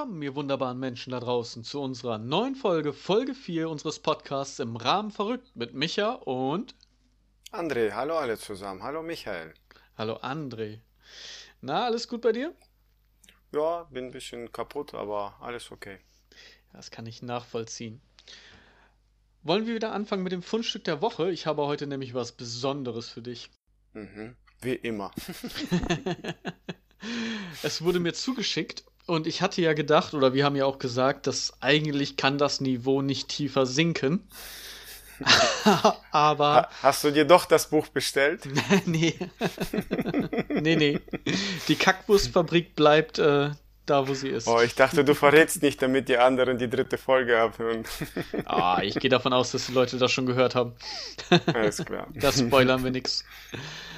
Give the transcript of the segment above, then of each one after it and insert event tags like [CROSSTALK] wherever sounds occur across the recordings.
willkommen, ihr wunderbaren Menschen da draußen, zu unserer neuen Folge, Folge 4 unseres Podcasts im Rahmen verrückt mit Micha und André. Hallo alle zusammen. Hallo Michael. Hallo André. Na, alles gut bei dir? Ja, bin ein bisschen kaputt, aber alles okay. Das kann ich nachvollziehen. Wollen wir wieder anfangen mit dem Fundstück der Woche? Ich habe heute nämlich was Besonderes für dich. Mhm. Wie immer. [LAUGHS] es wurde mir zugeschickt und ich hatte ja gedacht, oder wir haben ja auch gesagt, dass eigentlich kann das Niveau nicht tiefer sinken. [LAUGHS] Aber. Hast du dir doch das Buch bestellt? [LAUGHS] nee. nee, nee. Die Kackwurstfabrik bleibt äh, da, wo sie ist. Oh, ich dachte, du verrätst nicht, damit die anderen die dritte Folge abhören. [LAUGHS] ah, ich gehe davon aus, dass die Leute das schon gehört haben. Alles klar. Das spoilern wir nix.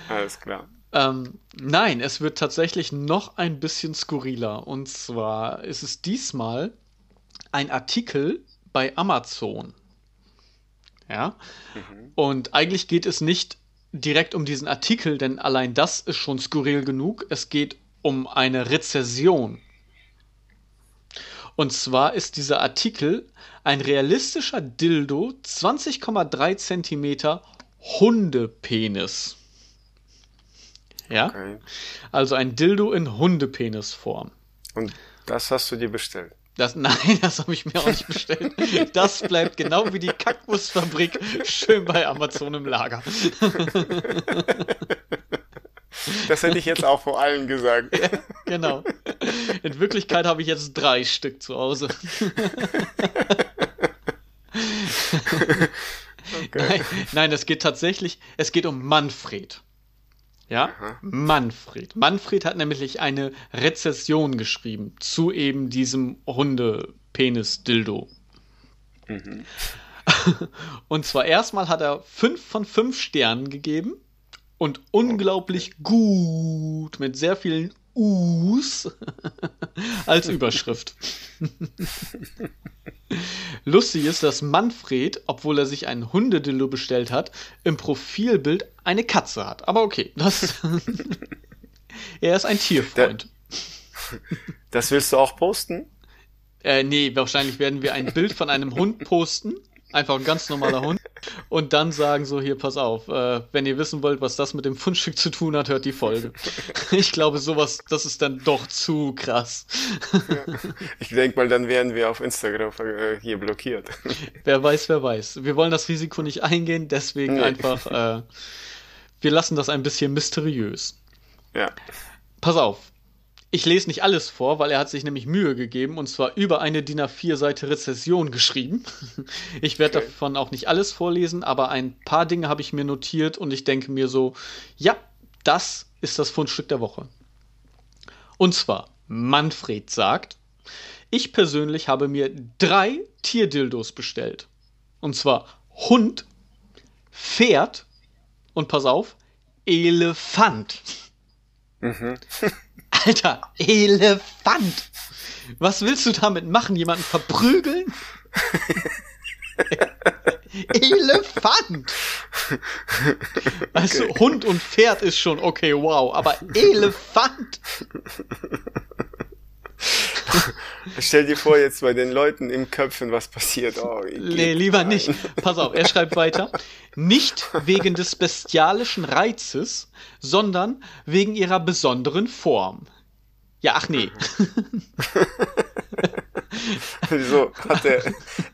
Alles klar. Ähm, nein, es wird tatsächlich noch ein bisschen skurriler. Und zwar ist es diesmal ein Artikel bei Amazon. Ja. Mhm. Und eigentlich geht es nicht direkt um diesen Artikel, denn allein das ist schon skurril genug. Es geht um eine Rezession. Und zwar ist dieser Artikel ein realistischer Dildo 20,3 Zentimeter Hundepenis. Ja? Okay. Also ein Dildo in Hundepenisform. Und das hast du dir bestellt? Das, [LAUGHS] nein, das habe ich mir auch nicht bestellt. Das bleibt genau wie die Kaktusfabrik schön bei Amazon im Lager. Das hätte ich jetzt auch vor allem gesagt. Ja, genau. In Wirklichkeit habe ich jetzt drei Stück zu Hause. [LAUGHS] Okay. Nein, nein, es geht tatsächlich, es geht um Manfred. Ja, Aha. Manfred. Manfred hat nämlich eine Rezession geschrieben zu eben diesem Hundepenis-Dildo. Mhm. [LAUGHS] Und zwar erstmal hat er fünf von fünf Sternen gegeben und unglaublich gut mit sehr vielen Us [LAUGHS] als Überschrift. Lustig ist, dass Manfred, obwohl er sich einen Hundedillo bestellt hat, im Profilbild eine Katze hat. Aber okay, das. [LAUGHS] er ist ein Tierfreund. Das willst du auch posten? Äh, nee, wahrscheinlich werden wir ein Bild von einem Hund posten Einfach ein ganz normaler Hund. Und dann sagen so, hier, pass auf, äh, wenn ihr wissen wollt, was das mit dem Fundstück zu tun hat, hört die Folge. [LAUGHS] Ich glaube, sowas, das ist dann doch zu krass. Ja. Ich denke mal, dann werden wir auf Instagram äh, hier blockiert. Wer weiß, wer weiß. Wir wollen das Risiko nicht eingehen, deswegen nee. einfach, äh, wir lassen das ein bisschen mysteriös. Ja. Pass auf, ich lese nicht alles vor, weil er hat sich nämlich Mühe gegeben und zwar über eine DIN A4-Seite Rezession geschrieben. [LAUGHS] Ich werde okay. davon auch nicht alles vorlesen, aber ein paar Dinge habe ich mir notiert und ich denke mir so, ja, das ist das Fundstück der Woche. Und zwar, Manfred sagt, ich persönlich habe mir drei Tierdildos bestellt. Und zwar Hund, Pferd und pass auf, Elefant. Mhm. [LAUGHS] Alter, Elefant. Was willst du damit machen? Jemanden verprügeln? [LAUGHS] Elefant. Weißt okay. Hund und Pferd ist schon okay, wow, aber Elefant. Stell dir vor, jetzt bei den Leuten im Köpfen, was passiert. Oh, nee, lieber rein. nicht. Pass auf, er schreibt weiter. Nicht wegen des bestialischen Reizes, sondern wegen ihrer besonderen Form. Ja, ach nee. [LAUGHS] Wieso? Hat der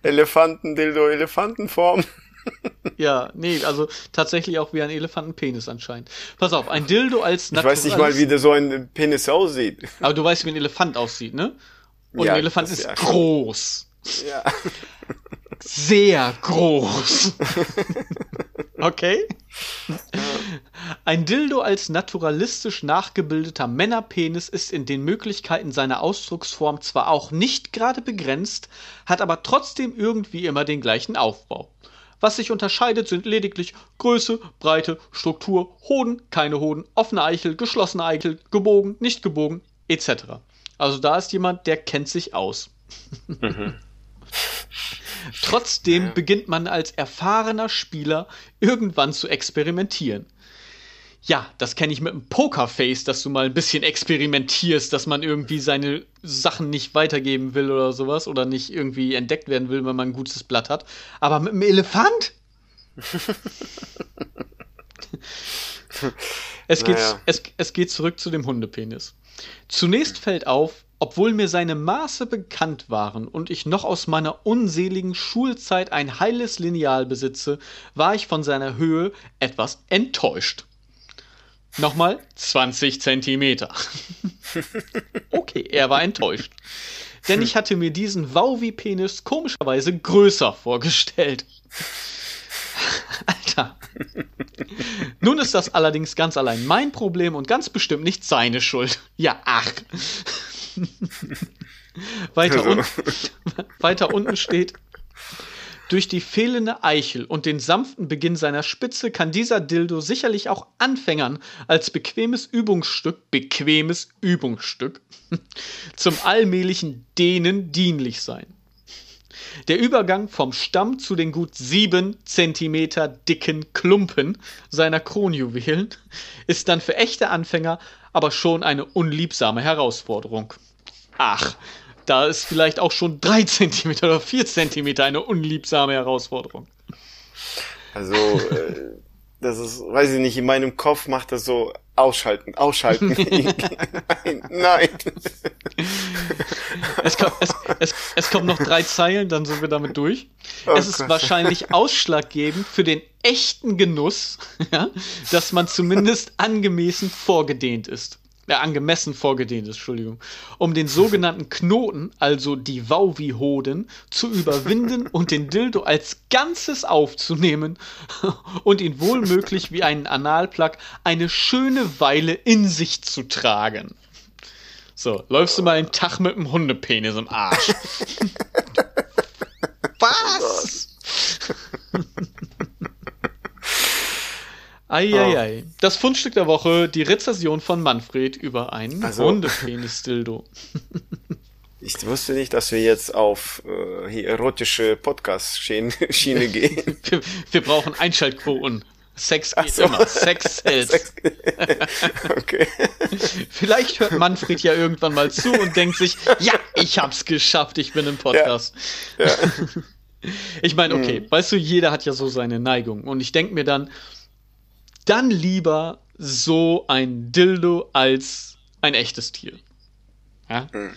Elefantendildo Elefantenform? [LAUGHS] ja, nee, also tatsächlich auch wie ein Elefantenpenis anscheinend. Pass auf, ein Dildo als Ich weiß nicht mal, wie der so ein Penis aussieht. Aber du weißt, wie ein Elefant aussieht, ne? Und ja, ein Elefant ist, ist ja groß. Ja. Sehr groß. [LAUGHS] Okay? Ein Dildo als naturalistisch nachgebildeter Männerpenis ist in den Möglichkeiten seiner Ausdrucksform zwar auch nicht gerade begrenzt, hat aber trotzdem irgendwie immer den gleichen Aufbau. Was sich unterscheidet, sind lediglich Größe, Breite, Struktur, Hoden, keine Hoden, offene Eichel, geschlossene Eichel, gebogen, nicht gebogen, etc. Also da ist jemand, der kennt sich aus. Mhm. Trotzdem beginnt man als erfahrener Spieler irgendwann zu experimentieren. Ja, das kenne ich mit dem Pokerface, dass du mal ein bisschen experimentierst, dass man irgendwie seine Sachen nicht weitergeben will oder sowas oder nicht irgendwie entdeckt werden will, wenn man ein gutes Blatt hat. Aber mit dem Elefant? [LAUGHS] es, geht, naja. es, es geht zurück zu dem Hundepenis. Zunächst fällt auf, obwohl mir seine Maße bekannt waren und ich noch aus meiner unseligen Schulzeit ein heiles Lineal besitze, war ich von seiner Höhe etwas enttäuscht. Nochmal 20 Zentimeter. [LAUGHS] okay, er war enttäuscht. Denn ich hatte mir diesen Wauwi-Penis komischerweise größer vorgestellt. [LAUGHS] Alter. Nun ist das allerdings ganz allein mein Problem und ganz bestimmt nicht seine Schuld. Ja, ach. [LAUGHS] weiter, un weiter unten steht, durch die fehlende Eichel und den sanften Beginn seiner Spitze kann dieser Dildo sicherlich auch Anfängern als bequemes Übungsstück, bequemes Übungsstück, [LAUGHS] zum allmählichen Dehnen dienlich sein. Der Übergang vom Stamm zu den gut sieben Zentimeter dicken Klumpen seiner Kronjuwelen ist dann für echte Anfänger aber schon eine unliebsame Herausforderung. Ach, da ist vielleicht auch schon drei Zentimeter oder vier Zentimeter eine unliebsame Herausforderung. Also, äh, das ist, weiß ich nicht, in meinem Kopf macht das so ausschalten, ausschalten. [LAUGHS] nein, nein. Es, kommt, es, es, es kommen noch drei Zeilen, dann sind wir damit durch. Oh es ist Gott. wahrscheinlich ausschlaggebend für den echten Genuss, [LAUGHS] ja, dass man zumindest angemessen vorgedehnt ist äh, angemessen vorgedehnt ist, Entschuldigung, um den sogenannten Knoten, also die Wauwi-Hoden, zu überwinden [LAUGHS] und den Dildo als Ganzes aufzunehmen und ihn wohlmöglich wie einen Analplug eine schöne Weile in sich zu tragen. So, läufst du mal einen Tag mit dem Hundepenis im Arsch. [LAUGHS] Was? Eieiei. Oh. Das Fundstück der Woche, die Rezession von Manfred über einen also, Hundepenis-Dildo. [LAUGHS] Ich wusste nicht, dass wir jetzt auf äh, erotische Podcast-Schiene [LAUGHS] gehen. wir, wir, brauchen Einschaltquoten. Sex geht so. immer. Sex [LAUGHS] hält. okay. Vielleicht hört Manfred ja irgendwann mal zu und denkt sich, ja, ich hab's geschafft, ich bin im Podcast. Ja. ja. Ich meine, okay, hm. weißt du, jeder hat ja so seine Neigung. Und ich denke mir dann, dann lieber so ein Dildo als ein echtes Tier. Ja? Mhm.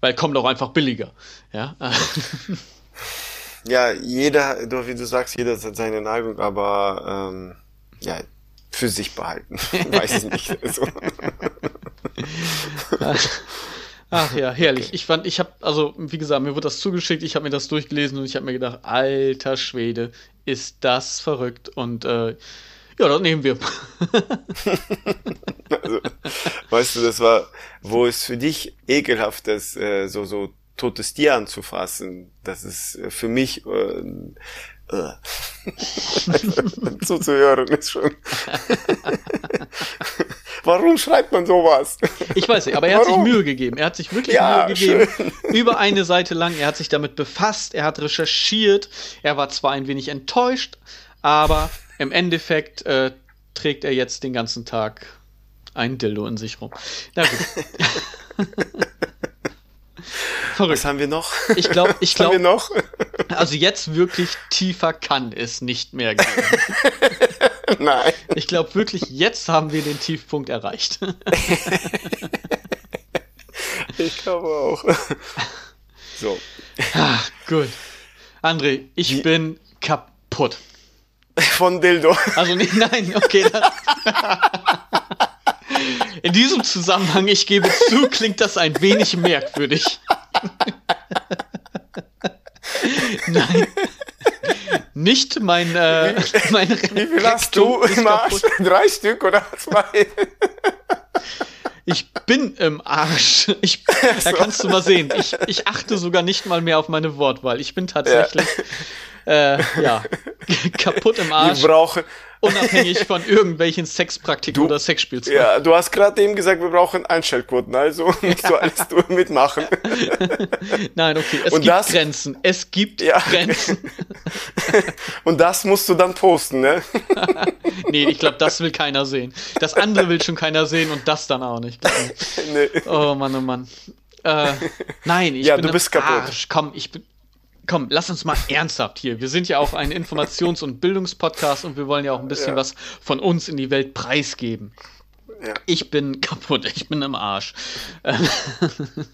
Weil kommt auch einfach billiger. Ja, ja jeder, wie du sagst, jeder hat seine Neigung, aber ähm, ja, für sich behalten. [LAUGHS] Weiß ich nicht. Also. [LAUGHS] Ach ja, herrlich. Ich fand, ich habe, also wie gesagt, mir wurde das zugeschickt, ich habe mir das durchgelesen und ich habe mir gedacht, alter Schwede, ist das verrückt. Und äh, ja, das nehmen wir. [LAUGHS] also, weißt du, das war, wo es für dich ekelhaft ist, äh, so, so totes Tier anzufassen. Das ist äh, für mich, äh, äh. [LAUGHS] zuzuhören ist schon. [LAUGHS] Warum schreibt man sowas? Ich weiß nicht, aber er Warum? hat sich Mühe gegeben. Er hat sich wirklich ja, Mühe gegeben. Schön. Über eine Seite lang. Er hat sich damit befasst. Er hat recherchiert. Er war zwar ein wenig enttäuscht, aber im Endeffekt äh, trägt er jetzt den ganzen Tag ein Dildo in sich rum. Na gut. [LAUGHS] Verrückt. Was haben wir noch? Ich glaube, [LAUGHS] ich glaube, noch? [LAUGHS] also jetzt wirklich tiefer kann es nicht mehr gehen. Nein. Ich glaube wirklich, jetzt haben wir den Tiefpunkt erreicht. ich glaube auch. So. Ah, gut. André, ich Wie? bin kaputt. [LAUGHS] Von Dildo. Also nicht, nein, okay. In diesem Zusammenhang, ich gebe zu, klingt das ein wenig merkwürdig. Nein. Nicht mein, äh, mein Wie viel hast du im Arsch? Drei Stück oder zwei? Ich bin im Arsch. Ich, da kannst du mal sehen. Ich, ich achte sogar nicht mal mehr auf meine Wortwahl. Ich bin tatsächlich. Ja äh, ja, [LAUGHS] [LAUGHS] kaputt im Arsch. Wir brauchen, unabhängig von irgendwelchen Sexpraktiken Du- oder Sexspielzeugen. ja, du hast gerade eben gesagt, wir brauchen Einstellquoten, also [LAUGHS] musst du alles du mitmachen. Nein, okay, es Und gibt das- Grenzen. Es gibt Ja. Grenzen. Und das musst du dann posten, ne? Nee, ich glaube, das will keiner sehen. Das andere will schon keiner sehen und das dann auch nicht. nee. Oh Mann, oh Mann. Äh, nein, ich Ja, bin du bist kaputt. Arsch. Komm, ich bin. Komm, lass uns mal ernsthaft hier. Wir sind ja auch ein Informations- und Bildungspodcast und wir wollen ja auch ein bisschen Ja. was von uns in die Welt preisgeben. Ja. Ich bin kaputt, ich bin im Arsch. [LAUGHS]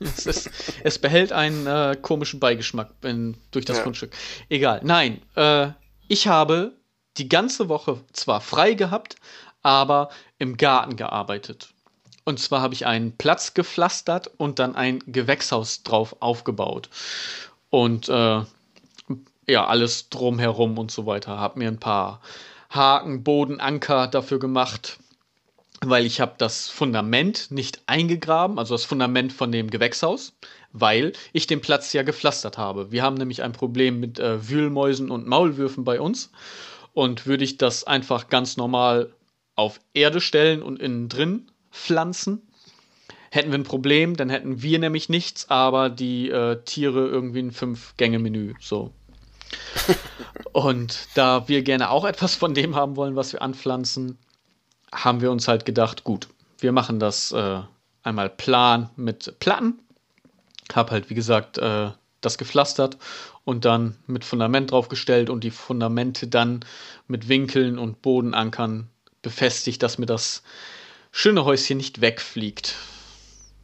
Es, ist, es behält einen äh, komischen Beigeschmack wenn, durch das Ja. Grundstück. Egal. Nein, äh, ich habe die ganze Woche zwar frei gehabt, aber im Garten gearbeitet. Und zwar habe ich einen Platz gepflastert und dann ein Gewächshaus drauf aufgebaut. Und äh, ja, alles drumherum und so weiter. Habe mir ein paar Haken, Boden, Anker dafür gemacht weil ich habe das Fundament nicht eingegraben, also das Fundament von dem Gewächshaus, weil ich den Platz ja gepflastert habe. Wir haben nämlich ein Problem mit äh, Wühlmäusen und Maulwürfen bei uns und würde ich das einfach ganz normal auf Erde stellen und innen drin pflanzen, hätten wir ein Problem, dann hätten wir nämlich nichts, aber die äh, Tiere irgendwie ein Fünf-Gänge-Menü, so. [LAUGHS] und da wir gerne auch etwas von dem haben wollen, was wir anpflanzen, haben wir uns halt gedacht, gut, wir machen das äh, einmal plan mit Platten. Hab halt, wie gesagt, äh, das gepflastert und dann mit Fundament draufgestellt und die Fundamente dann mit Winkeln und Bodenankern befestigt, dass mir das schöne Häuschen nicht wegfliegt.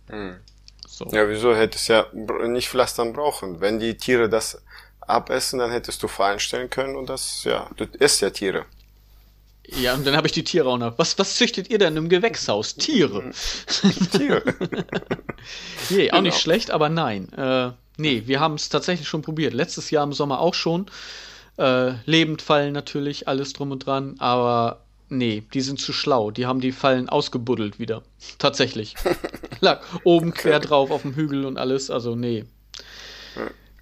Hm. So. Ja, wieso hättest ja br- nicht pflastern brauchen? Wenn die Tiere das abessen, dann hättest du vereinstellen können und das, ja, du isst ja Tiere. Ja, und dann habe ich die Tiere auch noch. Was, was züchtet ihr denn im Gewächshaus? Tiere. Tiere. [LAUGHS] Nee, auch Genau. nicht schlecht, aber nein. Äh, nee, wir haben es tatsächlich schon probiert. Letztes Jahr im Sommer auch schon. Äh, Lebendfallen natürlich, alles drum und dran, aber nee, die sind zu schlau. Die haben die Fallen ausgebuddelt wieder. Tatsächlich. [LAUGHS] Lag oben quer drauf auf dem Hügel und alles, also nee.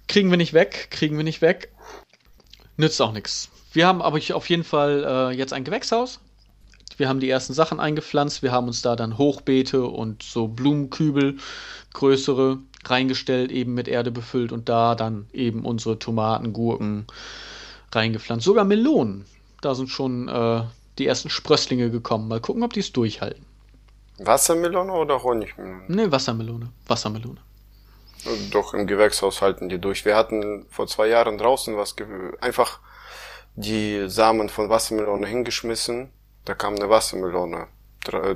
Kriegen wir nicht weg, kriegen wir nicht weg. Nützt auch nichts. Wir haben aber auf jeden Fall äh, jetzt ein Gewächshaus. Wir haben die ersten Sachen eingepflanzt. Wir haben uns da dann Hochbeete und so Blumenkübel, größere, reingestellt, eben mit Erde befüllt und da dann eben unsere Tomaten, Gurken reingepflanzt. Sogar Melonen. Da sind schon äh, die ersten Sprösslinge gekommen. Mal gucken, ob die es durchhalten. Wassermelone oder Honigmelone? Ne, Wassermelone. Wassermelone. Doch, im Gewächshaus halten die durch. Wir hatten vor zwei Jahren draußen was, einfach die Samen von Wassermelone hingeschmissen. Da kam eine Wassermelone.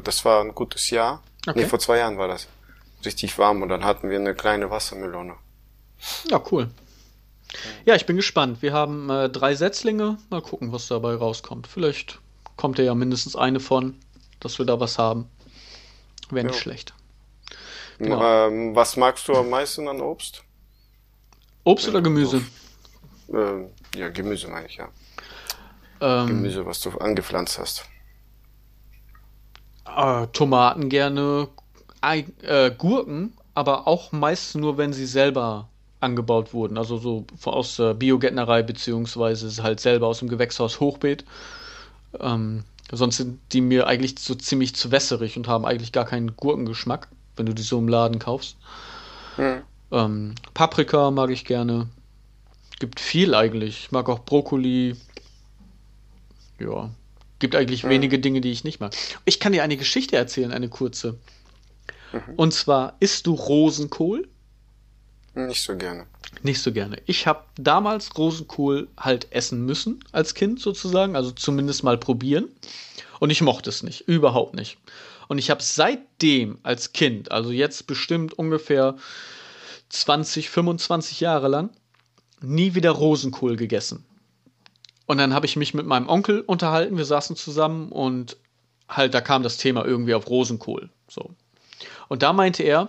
Das war ein gutes Jahr. Okay. Nee, vor zwei Jahren war das. Richtig warm und dann hatten wir eine kleine Wassermelone. Ja, cool. Ja, ich bin gespannt. Wir haben äh, drei Setzlinge. Mal gucken, was dabei rauskommt. Vielleicht kommt ja mindestens eine von, dass wir da was haben. Wäre nicht Ja. schlecht. Genau. Ähm, was magst du am meisten an Obst? Obst oder Gemüse? Ähm, ja, Gemüse meine ich, ja. Ähm, Gemüse, was du angepflanzt hast. äh, Tomaten gerne, äh, Gurken, aber auch meist nur, wenn sie selber angebaut wurden. Also so aus der Biogärtnerei, beziehungsweise halt selber aus dem Gewächshaus Hochbeet. Ähm, sonst sind die mir eigentlich so ziemlich zu wässerig und haben eigentlich gar keinen Gurkengeschmack, wenn du die so im Laden kaufst. Hm. Ähm, Paprika mag ich gerne. Gibt viel eigentlich. Ich mag auch Brokkoli. Ja. Gibt eigentlich Mhm. wenige Dinge, die ich nicht mag. Ich kann dir eine Geschichte erzählen, eine kurze. Und zwar, isst du Rosenkohl? Nicht so gerne. Nicht so gerne. Ich habe damals Rosenkohl halt essen müssen, als Kind sozusagen, also zumindest mal probieren. Und ich mochte es nicht, überhaupt nicht. Und ich habe seitdem als Kind, also jetzt bestimmt ungefähr 20, 25 Jahre lang, nie wieder Rosenkohl gegessen. Und dann habe ich mich mit meinem Onkel unterhalten, wir saßen zusammen und halt, da kam das Thema irgendwie auf Rosenkohl. So. Und da meinte er,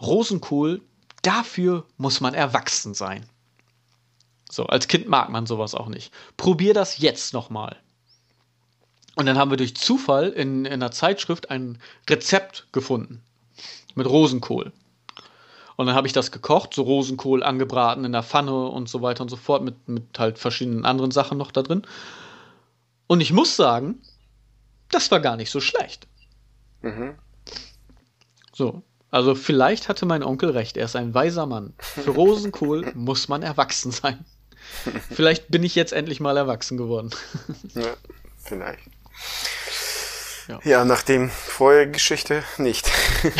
Rosenkohl, dafür muss man erwachsen sein. So, als Kind mag man sowas auch nicht. Probier das jetzt nochmal. Und dann haben wir durch Zufall in, in einer Zeitschrift ein Rezept gefunden mit Rosenkohl. Und dann habe ich das gekocht, so Rosenkohl angebraten in der Pfanne und so weiter und so fort, mit, mit halt verschiedenen anderen Sachen noch da drin. Und ich muss sagen, das war gar nicht so schlecht. Mhm. So, also vielleicht hatte mein Onkel recht, er ist ein weiser Mann. Für Rosenkohl [LAUGHS] muss man erwachsen sein. Vielleicht bin ich jetzt endlich mal erwachsen geworden. ja, vielleicht. Ja, ja nach dem Vorhergeschichte nicht. [LAUGHS]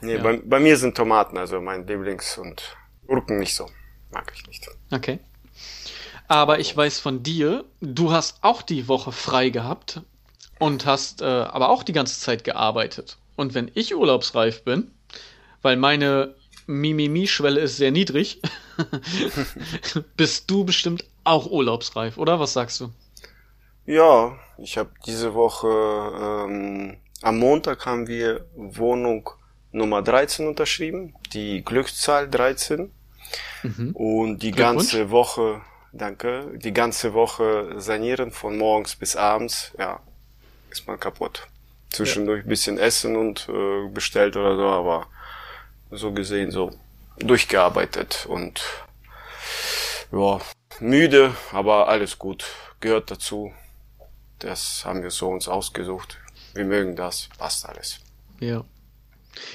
nee, ja. bei, bei, mir sind Tomaten, also mein Lieblings- und Gurken nicht so. Mag ich nicht. Okay. Aber ich weiß von dir, du hast auch die Woche frei gehabt und hast äh, aber auch die ganze Zeit gearbeitet. Und wenn ich urlaubsreif bin, weil meine Mimimi-Schwelle ist sehr niedrig, [LAUGHS] bist du bestimmt auch urlaubsreif, oder? Was sagst du? Ja, ich habe diese Woche, ähm, am Montag haben wir Wohnung Nummer 13 unterschrieben, die Glückszahl 13. Mhm. Und die ganze Woche, danke, die ganze Woche sanieren von morgens bis abends, ja, ist man kaputt zwischendurch ja. bisschen essen und äh, bestellt oder so, aber so gesehen so durchgearbeitet und ja, müde, aber alles gut, gehört dazu. Das haben wir so uns ausgesucht. Wir mögen das, passt alles. Ja.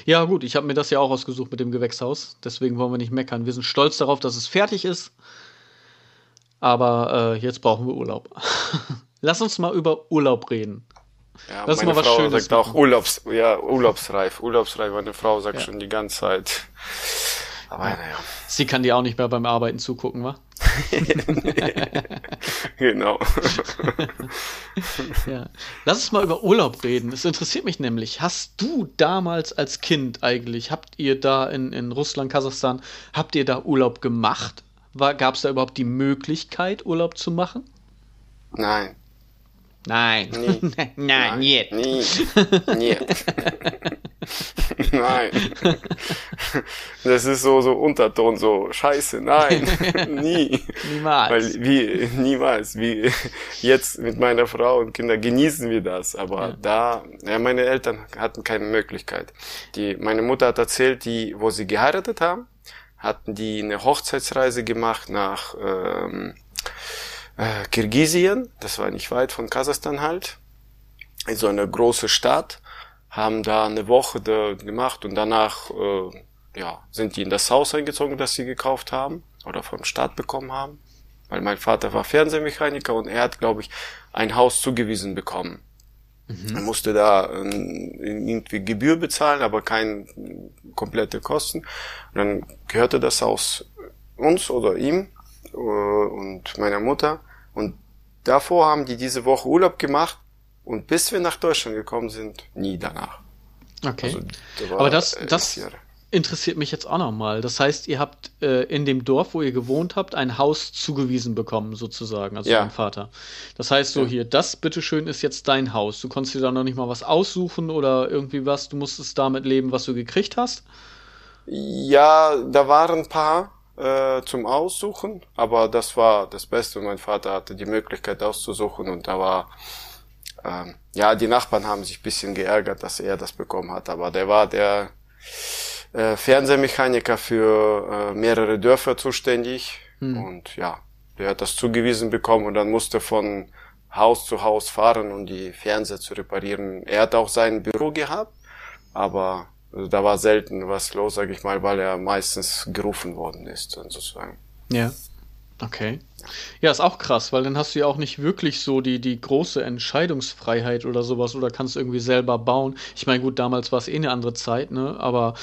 Ja, gut, ich habe mir das ja auch ausgesucht mit dem Gewächshaus. Deswegen wollen wir nicht meckern. Wir sind stolz darauf, dass es fertig ist. Aber äh, jetzt brauchen wir Urlaub. [LAUGHS] Lass uns mal über Urlaub reden. Ja, das ist mal was Frau Schönes. sagt auch Urlaubs, ja, urlaubsreif. Urlaubsreif, meine Frau sagt ja. schon die ganze Zeit. Aber ja. naja. Sie kann dir auch nicht mehr beim Arbeiten zugucken, wa? [LAUGHS] genau. [LAUGHS] ja. Lass uns mal über Urlaub reden. Es interessiert mich nämlich. Hast du damals als Kind eigentlich, habt ihr da in, in Russland, Kasachstan, habt ihr da Urlaub gemacht? Gab es da überhaupt die Möglichkeit, Urlaub zu machen? Nein. Nein. Nie. [LAUGHS] Nein, Nein, nie. Nie. Nie. [LAUGHS] Nein. Das ist so, so Unterton, so Scheiße. Nein. [LAUGHS] Nie. Niemals. Weil, wie, niemals. Wie, jetzt mit meiner Frau und Kindern genießen wir das. Aber ja. da, ja, meine Eltern hatten keine Möglichkeit. Die, meine Mutter hat erzählt, die, wo sie geheiratet haben, hatten die eine Hochzeitsreise gemacht nach, ähm, äh, Kirgisien, das war nicht weit von Kasachstan halt, in so eine große Stadt, haben da eine Woche da gemacht und danach äh, ja, sind die in das Haus eingezogen, das sie gekauft haben oder vom Staat bekommen haben. Weil mein Vater war Fernsehmechaniker und er hat, glaube ich, ein Haus zugewiesen bekommen. Mhm. Er musste da äh, irgendwie Gebühr bezahlen, aber keine komplette Kosten. Und dann gehörte das Haus uns oder ihm äh, und meiner Mutter. Und davor haben die diese Woche Urlaub gemacht und bis wir nach Deutschland gekommen sind, nie danach. Okay. Also, Aber das, das interessiert mich jetzt auch nochmal. Das heißt, ihr habt äh, in dem Dorf, wo ihr gewohnt habt, ein Haus zugewiesen bekommen, sozusagen, also ja. dein Vater. Das heißt so ja. hier, das bitteschön ist jetzt dein Haus. Du konntest dir da noch nicht mal was aussuchen oder irgendwie was, du musstest damit leben, was du gekriegt hast? Ja, da waren ein paar äh, zum Aussuchen, aber das war das Beste. Mein Vater hatte die Möglichkeit auszusuchen und da war ähm, ja die Nachbarn haben sich bisschen geärgert, dass er das bekommen hat, aber der war der äh, Fernsehmechaniker für äh, mehrere Dörfer zuständig hm. und ja, der hat das zugewiesen bekommen und dann musste von Haus zu Haus fahren, um die Fernseher zu reparieren. Er hat auch sein Büro gehabt, aber also da war selten was los, sag ich mal, weil er meistens gerufen worden ist, sozusagen. Ja. Okay. Ja, ist auch krass, weil dann hast du ja auch nicht wirklich so die, die große Entscheidungsfreiheit oder sowas oder kannst irgendwie selber bauen. Ich meine, gut, damals war es eh eine andere Zeit, ne? Aber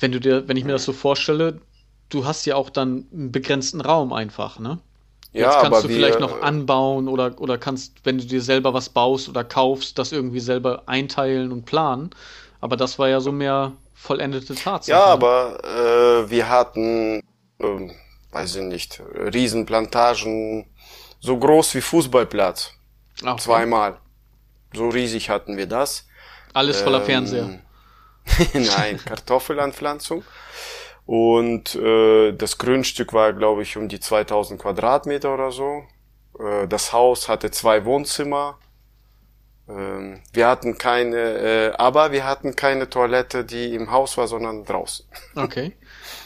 wenn du dir, wenn ich mir das so vorstelle, du hast ja auch dann einen begrenzten Raum einfach, ne? Ja, Jetzt kannst du wir, vielleicht noch anbauen oder, oder kannst, wenn du dir selber was baust oder kaufst, das irgendwie selber einteilen und planen. Aber das war ja so mehr vollendete Tatsache. Ja, aber äh, wir hatten, äh, weiß ich nicht, Riesenplantagen, so groß wie Fußballplatz. Okay. Zweimal. So riesig hatten wir das. Alles voller ähm, Fernseher. [LAUGHS] Nein, Kartoffelanpflanzung. Und äh, das Grundstück war, glaube ich, um die 2000 Quadratmeter oder so. Äh, das Haus hatte zwei Wohnzimmer, wir hatten keine, äh, aber wir hatten keine Toilette, die im Haus war, sondern draußen. Okay.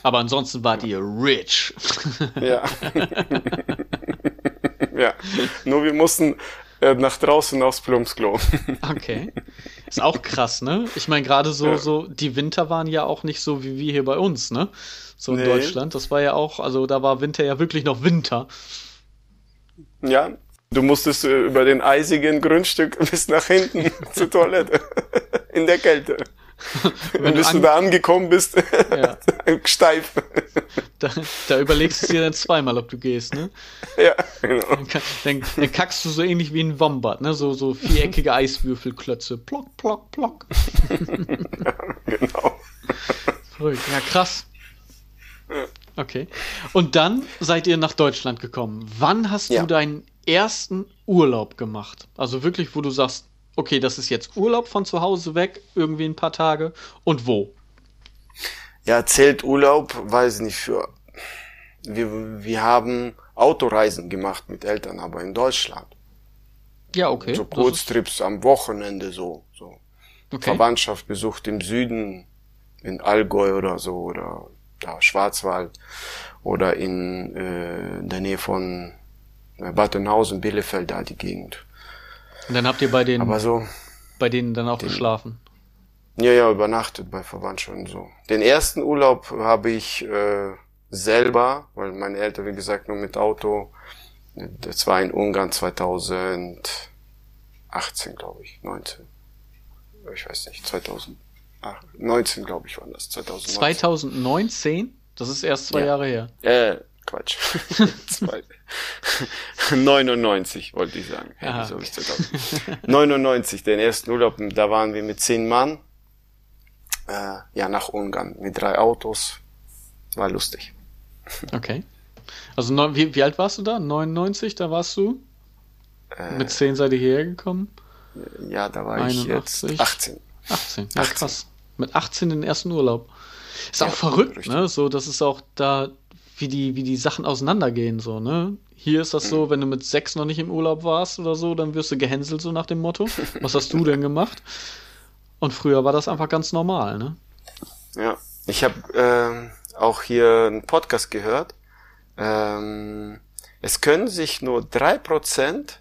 Aber ansonsten wart ihr rich. ja. [LAUGHS] [LAUGHS] ja. Nur wir mussten äh, nach draußen aufs Plumpsklo. okay. Ist auch krass, ne? Ich meine, gerade so, ja. so, die Winter waren ja auch nicht so wie wir hier bei uns, ne? So in nee. Deutschland. Das war ja auch, also da war Winter ja wirklich noch Winter. Ja, du musstest äh, über den eisigen Grundstück [LAUGHS] bis nach hinten [LAUGHS] zur Toilette. In der Kälte. Wenn bis du, da angekommen bist, ja. [LAUGHS] steif. Da, da, überlegst du dir dann zweimal, ob du gehst, ne? Ja, genau. Dann, dann, dann, kackst du so ähnlich wie ein Wombat, ne? So, so viereckige Eiswürfelklötze. Plock, plock, plock. ja, genau. Verrückt. Ja, krass. Okay. Und dann seid ihr nach Deutschland gekommen. Wann hast ja. du deinen ersten Urlaub gemacht? Also wirklich, wo du sagst, okay, das ist jetzt Urlaub von zu Hause weg, irgendwie ein paar Tage und wo? Ja, zählt Urlaub, weiß nicht, für, wir, wir haben Autoreisen gemacht mit Eltern, aber in Deutschland. Ja, okay. So Kurztrips am Wochenende, so, so. Okay. Verwandtschaft besucht im Süden, in Allgäu oder so, oder da Schwarzwald, oder in, äh, in der Nähe von äh, Badenhausen, Bielefeld, da die Gegend. Und dann habt ihr bei den, Aber so, bei denen dann auch den, geschlafen? Ja, ja, übernachtet bei Verwandten so. Den ersten Urlaub habe ich äh, selber, weil meine Eltern, wie gesagt, nur mit Auto. Das war in Ungarn 2018, glaube ich, 19. Ich weiß nicht, 2019, glaube ich, war das. 2019. 2019? Das ist erst zwei ja. Jahre her. Äh, Quatsch. [LAUGHS] 99 wollte ich sagen. So okay. 99, den ersten Urlaub, da waren wir mit zehn Mann. Äh, ja, nach Ungarn mit drei Autos. War lustig. Okay. Also wie, wie alt warst du da? 99, da warst du? Äh, mit zehn seid ihr hierher gekommen? Ja, da war 81. ich jetzt 18. 18, ja 18. krass. Mit 18 den ersten Urlaub. Ist ja, auch verrückt, richtig. ne? So, das ist auch da wie die, wie die Sachen auseinandergehen, so, ne? Hier ist das so, wenn du mit sechs noch nicht im Urlaub warst oder so, dann wirst du gehänselt, so nach dem Motto. [LAUGHS] Was hast du denn gemacht? Und früher war das einfach ganz normal, ne? Ja, ich habe ähm, auch hier einen Podcast gehört. Ähm, es können sich nur drei Prozent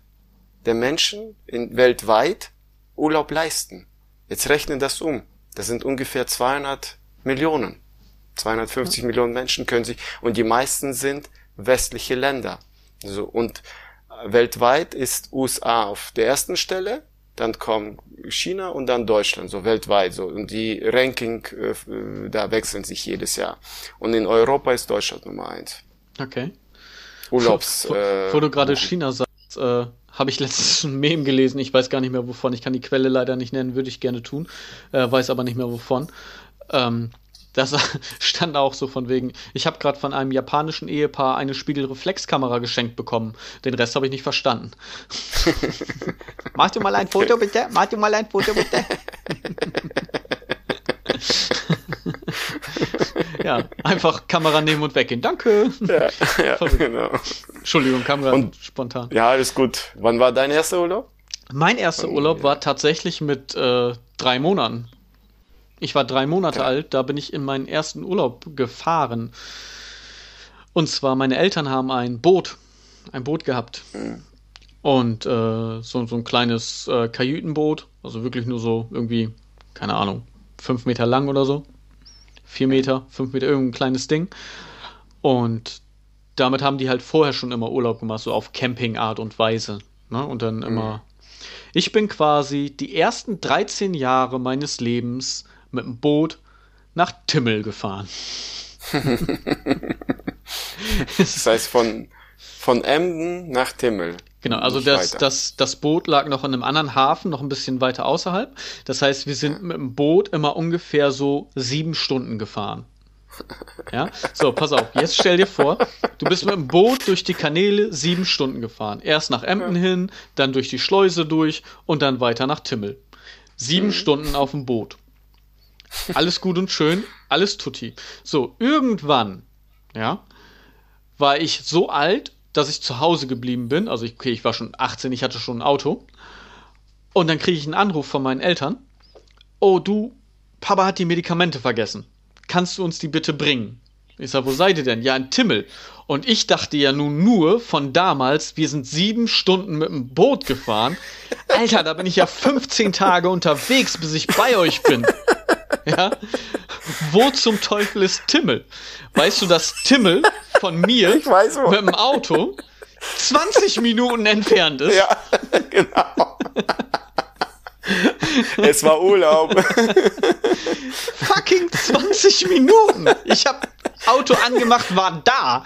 der Menschen in, weltweit Urlaub leisten. Jetzt rechnen das um. Das sind ungefähr 200 Millionen. 250 ja. Millionen Menschen können sich, und die meisten sind westliche Länder. So, und weltweit ist USA auf der ersten Stelle, dann kommt China und dann Deutschland, so weltweit, so. Und die Ranking, äh, da wechseln sich jedes Jahr. Und in Europa ist Deutschland Nummer eins. Okay. Urlaubs. Wo, äh, wo du gerade China sagst, äh, habe ich letztens [LAUGHS] ein Meme gelesen. Ich weiß gar nicht mehr wovon. Ich kann die Quelle leider nicht nennen, würde ich gerne tun. Äh, weiß aber nicht mehr wovon. Ähm, das [LAUGHS] stand auch so von wegen, ich habe gerade von einem japanischen Ehepaar eine Spiegelreflexkamera geschenkt bekommen. Den Rest habe ich nicht verstanden. [LAUGHS] Machst du mal ein Foto bitte? Machst du mal ein Foto bitte? [LAUGHS] ja, einfach Kamera nehmen und weggehen. Danke. Ja, ja genau. Entschuldigung, Kamera und, spontan. Ja, alles gut. Wann war dein erster Urlaub? Mein erster Urlaub war tatsächlich mit äh, drei Monaten. Ich war drei Monate ja. alt, da bin ich in meinen ersten Urlaub gefahren. Und zwar, meine Eltern haben ein Boot, ein Boot gehabt. Mhm. Und äh, so, so ein kleines äh, Kajütenboot, also wirklich nur so irgendwie, keine Ahnung, fünf Meter lang oder so. Vier Meter, fünf Meter, irgendein kleines Ding. Und damit haben die halt vorher schon immer Urlaub gemacht, so auf Campingart und Weise. Ne? Und dann immer. Mhm. Ich bin quasi die ersten 13 Jahre meines Lebens mit dem Boot nach Timmel gefahren. das heißt von, von Emden nach Timmel. Genau, also das, das, das Boot lag noch in einem anderen Hafen, noch ein bisschen weiter außerhalb. Das heißt, wir sind mit dem Boot immer ungefähr so sieben Stunden gefahren. Ja, so, pass auf, jetzt stell dir vor, du bist mit dem Boot durch die Kanäle sieben Stunden gefahren. Erst nach Emden hin, dann durch die Schleuse durch und dann weiter nach Timmel. Sieben mhm. Stunden auf dem Boot. Alles gut und schön, alles tutti. So, irgendwann, ja, war ich so alt, dass ich zu Hause geblieben bin. Also, ich, okay, ich war schon 18, ich hatte schon ein Auto. Und dann kriege ich einen Anruf von meinen Eltern. Oh, du, Papa hat die Medikamente vergessen. Kannst du uns die bitte bringen? Ich sag, wo seid ihr denn? Ja, in Timmel. Und ich dachte ja nun nur von damals, wir sind sieben Stunden mit dem Boot gefahren. Alter, da bin ich ja 15 Tage unterwegs, bis ich bei euch bin. [LAUGHS] Ja? Wo zum Teufel ist Timmel? Weißt du, dass Timmel von mir Ich weiß mit dem Auto 20 Minuten entfernt ist? Ja, [LAUGHS] genau. es war Urlaub. Fucking 20 Minuten. Ich hab Auto angemacht, war da.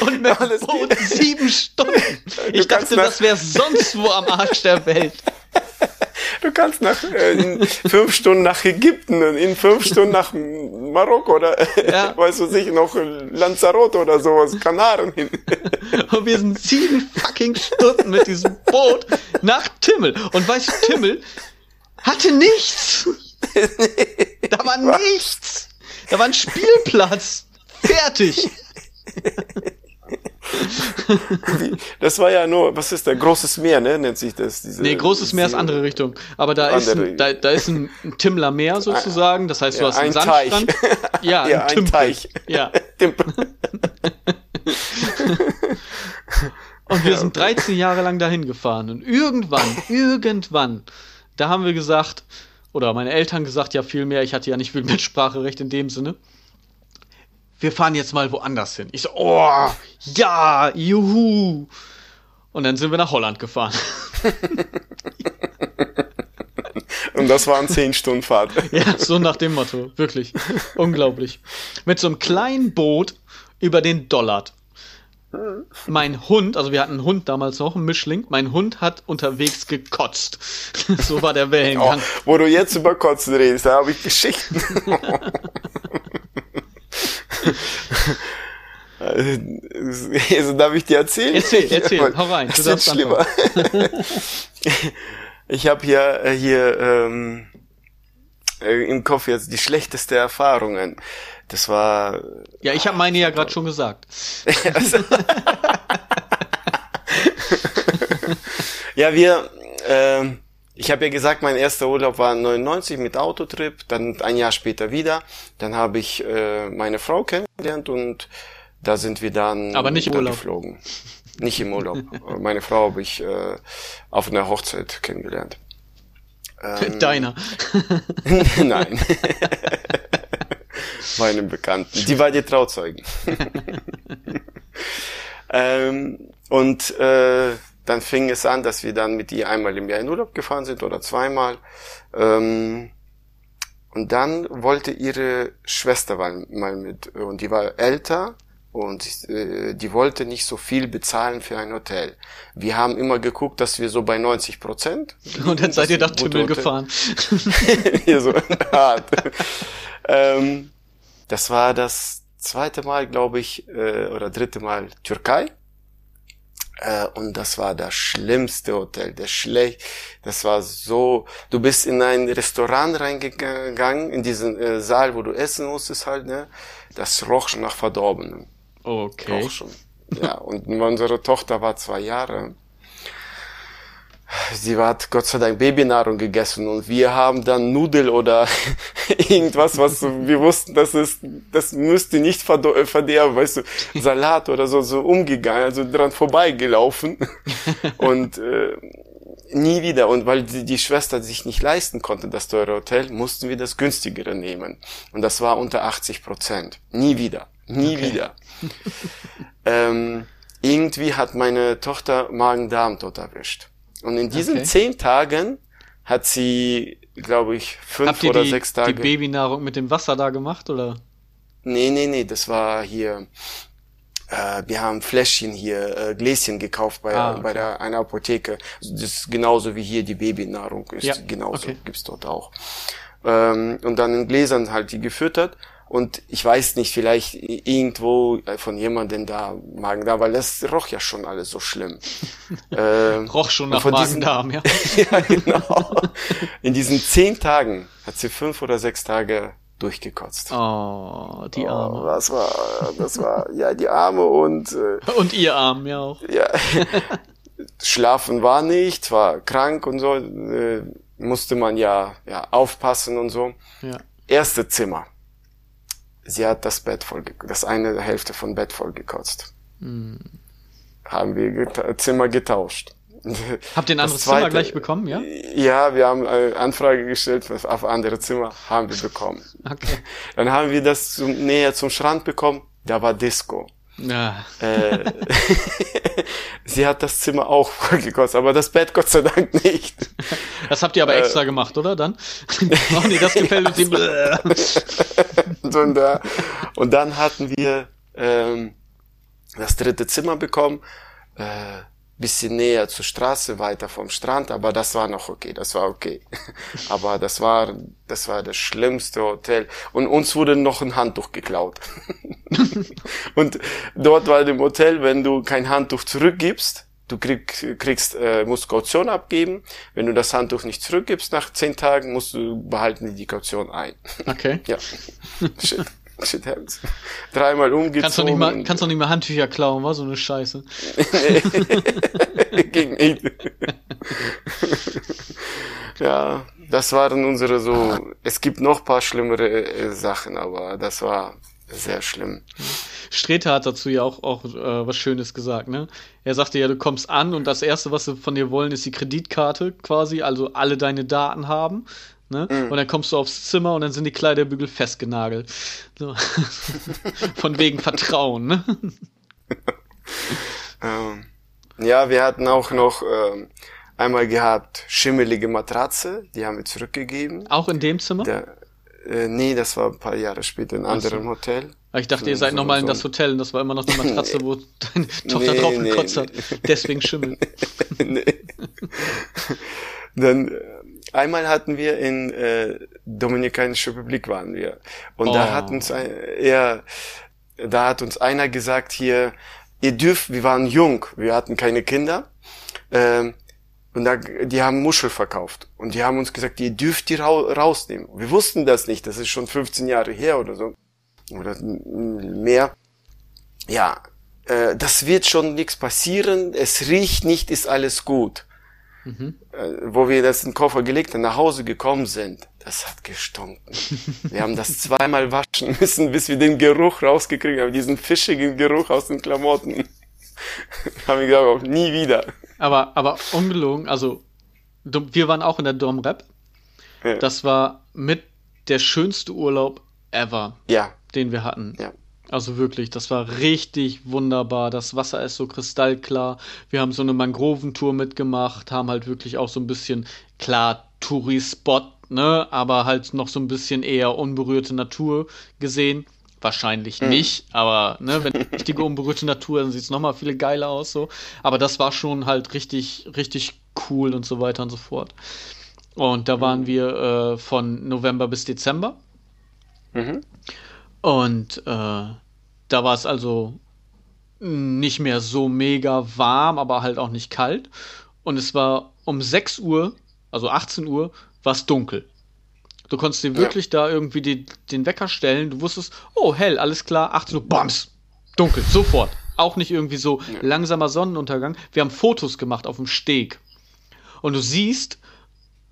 Und mit Alles Boot sieben Stunden. Ich dachte, das wäre sonst wo am Arsch der Welt. [LAUGHS] Du kannst nach äh, in fünf Stunden nach Ägypten und in fünf Stunden nach Marokko oder [LAUGHS] äh, Ja. weißt du sich noch Lanzarote oder sowas, Kanaren hin. [LAUGHS] Und wir sind sieben fucking Stunden mit diesem Boot nach Timmel. Und weißt du, Timmel hatte nichts. Da war nichts. Da war ein Spielplatz. Fertig. [LAUGHS] Das war ja nur, was ist der großes Meer, ne? Nennt sich das. Diese, Nee, großes Meer ist andere Richtung. Aber da ist Andere- ein, da, da ist ein, ein Timmler Meer [LAUGHS] sozusagen. Das heißt, du Ja, hast einen ein Teich. Sandstrand. [LAUGHS] Ja, Ja, ein Tümpel. Teich. Ja. Dem- Und wir sind 13 Jahre lang dahin gefahren. Und irgendwann, irgendwann, da haben wir gesagt, oder meine Eltern gesagt, ja viel mehr, ich hatte ja nicht viel Mitspracherecht in dem Sinne. Wir fahren jetzt mal woanders hin. Ich so, oh, ja, juhu. Und dann sind wir nach Holland gefahren. [LAUGHS] Und das waren zehn Stunden Fahrt. [LAUGHS] Ja, so nach dem Motto. Wirklich. Unglaublich. Mit so einem kleinen Boot über den Dollard. Mein Hund, also wir hatten einen Hund damals noch, einen Mischling, mein Hund hat unterwegs gekotzt. [LAUGHS] so war der Oh, Wellengang. wo du jetzt über Kotzen redest, da habe ich Geschichten. Also darf ich dir erzählen? Erzähl, erzähl, hau rein, Das darfst schlimmer. ich habe hier, äh, hier ähm, äh, im Kopf jetzt die schlechteste Erfahrungen. Das war Ja, ich habe meine ja gerade schon gesagt. [LAUGHS] Ja, wir, ähm, ich habe ja gesagt, mein erster Urlaub war 99 mit Autotrip, dann ein Jahr später wieder. Dann habe ich äh, meine Frau kennengelernt und da sind wir dann Aber nicht im Urlaub. geflogen. Nicht im Urlaub. [LAUGHS] meine Frau habe ich äh, auf einer Hochzeit kennengelernt. Ähm, Deiner. [LAUGHS] Nein. [LAUGHS] Meinem Bekannten. Die war die Trauzeugin. ähm, und äh, dann fing es an, dass wir dann mit ihr einmal im Jahr in Urlaub gefahren sind oder zweimal. Ähm, und dann wollte ihre Schwester mal, mit und die war älter und äh, die wollte nicht so viel bezahlen für ein Hotel. Wir haben immer geguckt, dass wir so bei 90 Prozent. [LAUGHS] Und dann seid ihr nach Hotel- gefahren. [LAUGHS] [LAUGHS] hier so hart. ähm, das war das zweite Mal, glaube ich, äh, oder dritte Mal Türkei. Äh, und das war das schlimmste Hotel, das schlecht. Das war so, du bist in ein Restaurant reingegangen, in diesen äh, Saal, wo du essen musstest halt, ne? Das roch schon nach Verdorbenem. Okay. Roch schon. Ja, und unsere Tochter war zwei Jahre. Sie hat Gott sei Dank Babynahrung gegessen und wir haben dann Nudel oder [LAUGHS] irgendwas, was so- wir wussten, das ist, das müsste nicht äh, verderben, weißt du, Salat oder so, so umgegangen, also dran vorbeigelaufen [LAUGHS] und äh, nie wieder. Und weil die, die Schwester sich nicht leisten konnte, das teure Hotel, mussten wir das günstigere nehmen. Und das war unter 80 Prozent. Nie wieder. Nie wieder. ähm, irgendwie hat meine Tochter Magen-Darm tot erwischt. Und in diesen Okay. zehn Tagen hat sie, glaube ich, fünf Habt oder die, sechs die Tage. Babynahrung mit dem Wasser da gemacht, oder? Nee, nee, nee, das war hier. Äh, wir haben Fläschchen hier, äh, Gläschen gekauft bei, Ah, okay. bei der, einer Apotheke. Das ist genauso wie hier die Babynahrung ist. Ja, Genauso okay. gibt's dort auch. Ähm, und dann in Gläsern halt die gefüttert. Und ich weiß nicht, vielleicht irgendwo von jemandem da Magen da, weil das roch ja schon alles so schlimm. [LAUGHS] ähm, Roch schon nach Magen-Darm, ja. [LAUGHS] ja, genau. In diesen zehn Tagen hat sie fünf oder sechs Tage durchgekotzt. Oh, die Oh, Arme. das war, das war, ja, die Arme und, äh, [LAUGHS] Und ihr Arm, ja auch. ja, schlafen war nicht, war krank und so, äh, musste man ja, ja aufpassen und so. Ja. Erste Zimmer. Sie hat das Bett voll, das eine Hälfte von Bett voll gekotzt. Hm. Haben wir geta Zimmer getauscht. Habt ihr ein anderes Zimmer gleich bekommen, ja? Ja, wir haben eine Anfrage gestellt auf andere Zimmer, haben wir bekommen. Okay. Dann haben wir das zum, näher zum Strand bekommen, da war Disco. Ja. Äh, [LAUGHS] sie hat das Zimmer auch voll gekostet, aber das Bett Gott sei Dank nicht. Das habt ihr aber extra Äh. gemacht, oder? Dann? [LAUGHS] oh nee, das gefällt uns ihm. und, äh, und dann hatten wir ähm, das dritte Zimmer bekommen, äh, bisschen näher zur Straße, weiter vom Strand, aber das war noch okay, das war okay. [LAUGHS] aber das war, das war das schlimmste Hotel. Und uns wurde noch ein Handtuch geklaut. [LAUGHS] und dort war im Hotel, wenn du kein Handtuch zurückgibst, du krieg, kriegst, äh, musst Kaution abgeben. Wenn du das Handtuch nicht zurückgibst nach zehn Tagen, musst du behalten die Kaution ein. Okay. [LAUGHS] Ja. Shit. Shit happens. Dreimal umgezogen. Kannst du nicht mal, kannst doch nicht mal Handtücher klauen, war so eine Scheiße. [LAUGHS] gegen ihn. ja, das waren unsere so. Es gibt noch paar schlimmere äh, Sachen, aber das war sehr schlimm. Streter hat dazu ja auch, auch äh, was Schönes gesagt, ne? Er sagte ja, du kommst an und das Erste, was sie von dir wollen, ist die Kreditkarte quasi, also alle deine Daten haben. Ne? Mhm. Und dann kommst du aufs Zimmer und dann sind die Kleiderbügel festgenagelt. So. [LAUGHS] von wegen Vertrauen, ne? [LAUGHS] Ähm, ja, wir hatten auch noch ähm, einmal gehabt schimmelige Matratze, die haben wir zurückgegeben. Auch in dem Zimmer? Der, äh, nee, das war ein paar Jahre später in einem Ach so. anderen Hotel. Ich dachte, So- ihr seid so- nochmal in so- das Hotel und das war immer noch eine [LAUGHS] Matratze, wo deine Tochter Nee, drauf nee, gekotzt hat. nee. Deswegen Schimmel. nee. Dann äh, einmal hatten wir in äh, Dominikanische Republik waren wir und Oh. da hat uns ein, ja, da hat uns einer gesagt hier, ihr dürft, wir waren jung, wir hatten keine Kinder ähm, und da, die haben Muschel verkauft und die haben uns gesagt, ihr dürft die rau rausnehmen. Wir wussten das nicht, das ist schon 15 Jahre her oder so oder mehr. Ja, äh, das wird schon nichts passieren, es riecht nicht, ist alles gut äh, wo wir das in den Koffer gelegt haben, nach Hause gekommen sind, das hat gestunken. [LAUGHS] Wir haben das zweimal waschen müssen, bis wir den Geruch rausgekriegt haben, diesen fischigen Geruch aus den Klamotten. [LAUGHS] haben wir gesagt, auch nie wieder. Aber, aber ungelogen, also wir waren auch in der Dom Rep. Ja. Das war mit der schönste Urlaub ever, Ja, den wir hatten. ja. Also wirklich, das war richtig wunderbar. Das Wasser ist so kristallklar. Wir haben so eine Mangroventour mitgemacht, haben halt wirklich auch so ein bisschen, klar, Touri-Spot, ne, aber halt noch so ein bisschen eher unberührte Natur gesehen. Wahrscheinlich nicht, aber ne, wenn richtige unberührte Natur, dann sieht es nochmal viel geiler aus so. Aber das war schon halt richtig, richtig cool und so weiter und so fort. Und da waren wir äh, von November bis Dezember. Mhm. Und äh, da war es also nicht mehr so mega warm, aber halt auch nicht kalt. Und es war um 6 Uhr, also 18 Uhr, war es dunkel. Du konntest dir wirklich da irgendwie die, den Wecker stellen. Du wusstest, oh, hell, alles klar, 18 Uhr, bams, dunkel, sofort. Auch nicht irgendwie so langsamer Sonnenuntergang. Wir haben Fotos gemacht auf dem Steg. Und du siehst,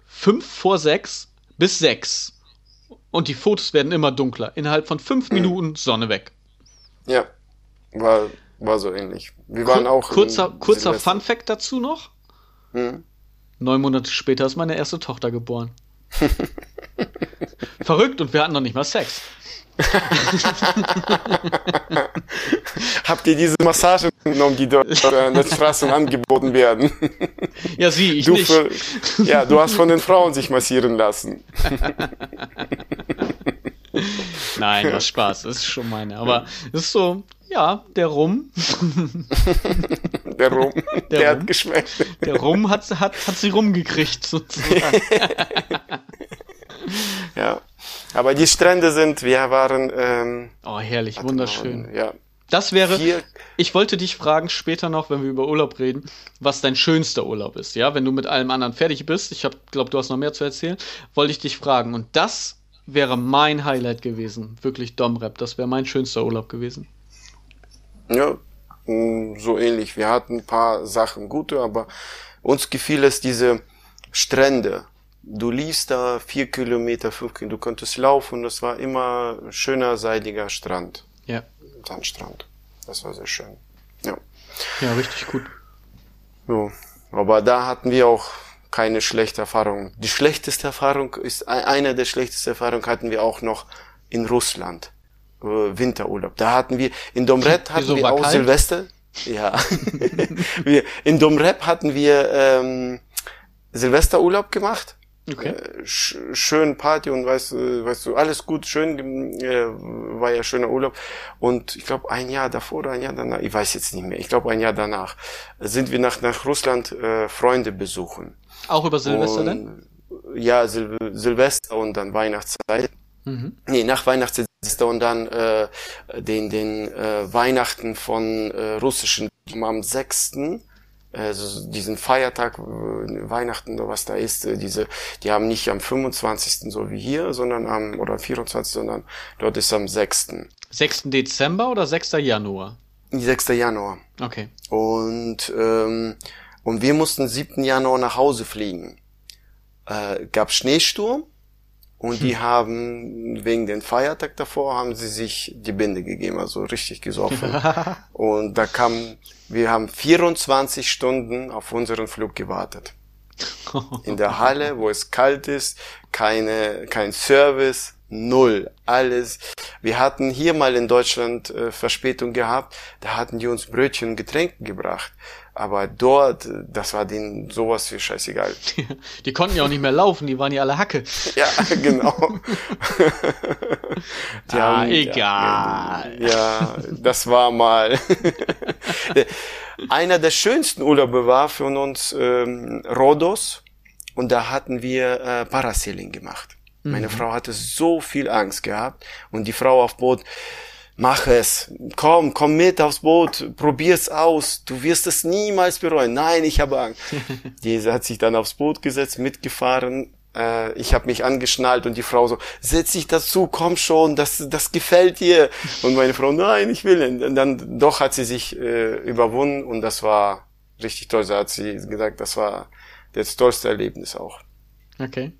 5 vor 6 bis 6. Und die Fotos werden immer dunkler. Innerhalb von 5 Minuten Sonne weg. Ja, war, war so ähnlich. Wir waren auch. kurzer kurzer. Fun Fact dazu noch. Mhm. Neun Monate später ist meine erste Tochter geboren. [LAUGHS] Verrückt und wir hatten noch nicht mal Sex. [LAUGHS] Habt ihr diese Massagen genommen, die dort an den Straßen angeboten werden? [LAUGHS] Ja, sie, ich Du nicht. für, ja, du hast von den Frauen sich massieren lassen. [LAUGHS] Nein, das ist Spaß, das ist schon meine. Aber es ist so, ja, der Rum, Der Rum, der, Rum? hat geschmeckt. der Rum hat, hat, hat sie rumgekriegt, sozusagen. Ja. Aber die Strände sind, wir waren, ähm, Oh, herrlich, wunderschön. mal, Ja. Das wäre, Hier, ich wollte dich fragen später noch, wenn wir über Urlaub reden, was dein schönster Urlaub ist. Ja, wenn du mit allem anderen fertig bist, ich glaube, du hast noch mehr zu erzählen, wollte ich dich fragen. Und das wäre mein Highlight gewesen. Wirklich Domrep. Das wäre mein schönster Urlaub gewesen. ja, mm, so ähnlich. Wir hatten ein paar Sachen gute, aber uns gefiel es diese Strände. Du liefst da vier Kilometer, fünf Kilometer, du konntest laufen, das war immer schöner, seidiger Strand. Ja. Sandstrand. Das war sehr schön. Ja. Ja, richtig gut. Ja. Aber da hatten wir auch keine schlechte Erfahrung. Die schlechteste Erfahrung ist, eine der schlechtesten Erfahrungen hatten wir auch noch in Russland. Äh, Winterurlaub. Da hatten wir, in Domrep [LAUGHS] hatten Wieso, wir auch kalt? Silvester. Ja. [LAUGHS] wir, in Domrep hatten wir ähm, Silvesterurlaub gemacht. Okay. Äh, sch schön Party und weißt, du, weißt du, alles gut, schön, äh, war ja schöner Urlaub. Und ich glaube, ein Jahr davor oder ein Jahr danach, ich weiß jetzt nicht mehr, ich glaube, ein Jahr danach sind wir nach, nach Russland äh, Freunde besuchen. Auch über Silvester und, Ja, Sil Silvester und dann Weihnachtszeit. Mhm. Nee, nach Weihnachtsilvester und dann äh, den, den äh, Weihnachten von äh, russischen am 6. Also diesen Feiertag, äh, Weihnachten oder was da ist, äh, diese, die haben nicht am 25. so wie hier, sondern am, oder 24. sondern dort ist am 6. 6. Dezember oder 6. Januar? 6. Januar. Okay. Und, ähm, und wir mussten 7. Januar nach Hause fliegen. Äh, gab Schneesturm und die haben wegen den Feiertag davor haben sie sich die Binde gegeben, also richtig gesoffen. [LAUGHS] und da kam, wir haben 24 Stunden auf unseren Flug gewartet. In der Halle, wo es kalt ist, keine, kein Service, null, alles. Wir hatten hier mal in Deutschland äh, Verspätung gehabt, da hatten die uns Brötchen und Getränke gebracht. Aber dort, das war denen sowas wie scheißegal. [LAUGHS] Die konnten ja auch nicht mehr laufen, die waren ja alle Hacke. Ja, [LAUGHS] genau. [LAUGHS] Ah, haben- egal. Ja, ja, das war mal. Einer der schönsten Urlaube war für uns ähm, Rhodos und da hatten wir äh, Parasailing gemacht. Meine Frau hatte so viel Angst gehabt und die Frau auf Boot, mach es, komm, komm mit aufs Boot, probier's aus, du wirst es niemals bereuen. Nein, ich habe Angst. [LAUGHS] Diese hat sich dann aufs Boot gesetzt, mitgefahren. Äh, ich habe mich angeschnallt und die Frau so, setz dich dazu, komm schon, das, das gefällt dir. Und meine Frau, nein, ich will nicht. Und dann doch hat sie sich äh, überwunden und das war richtig toll. So hat sie gesagt, das war das tollste Erlebnis auch. Okay.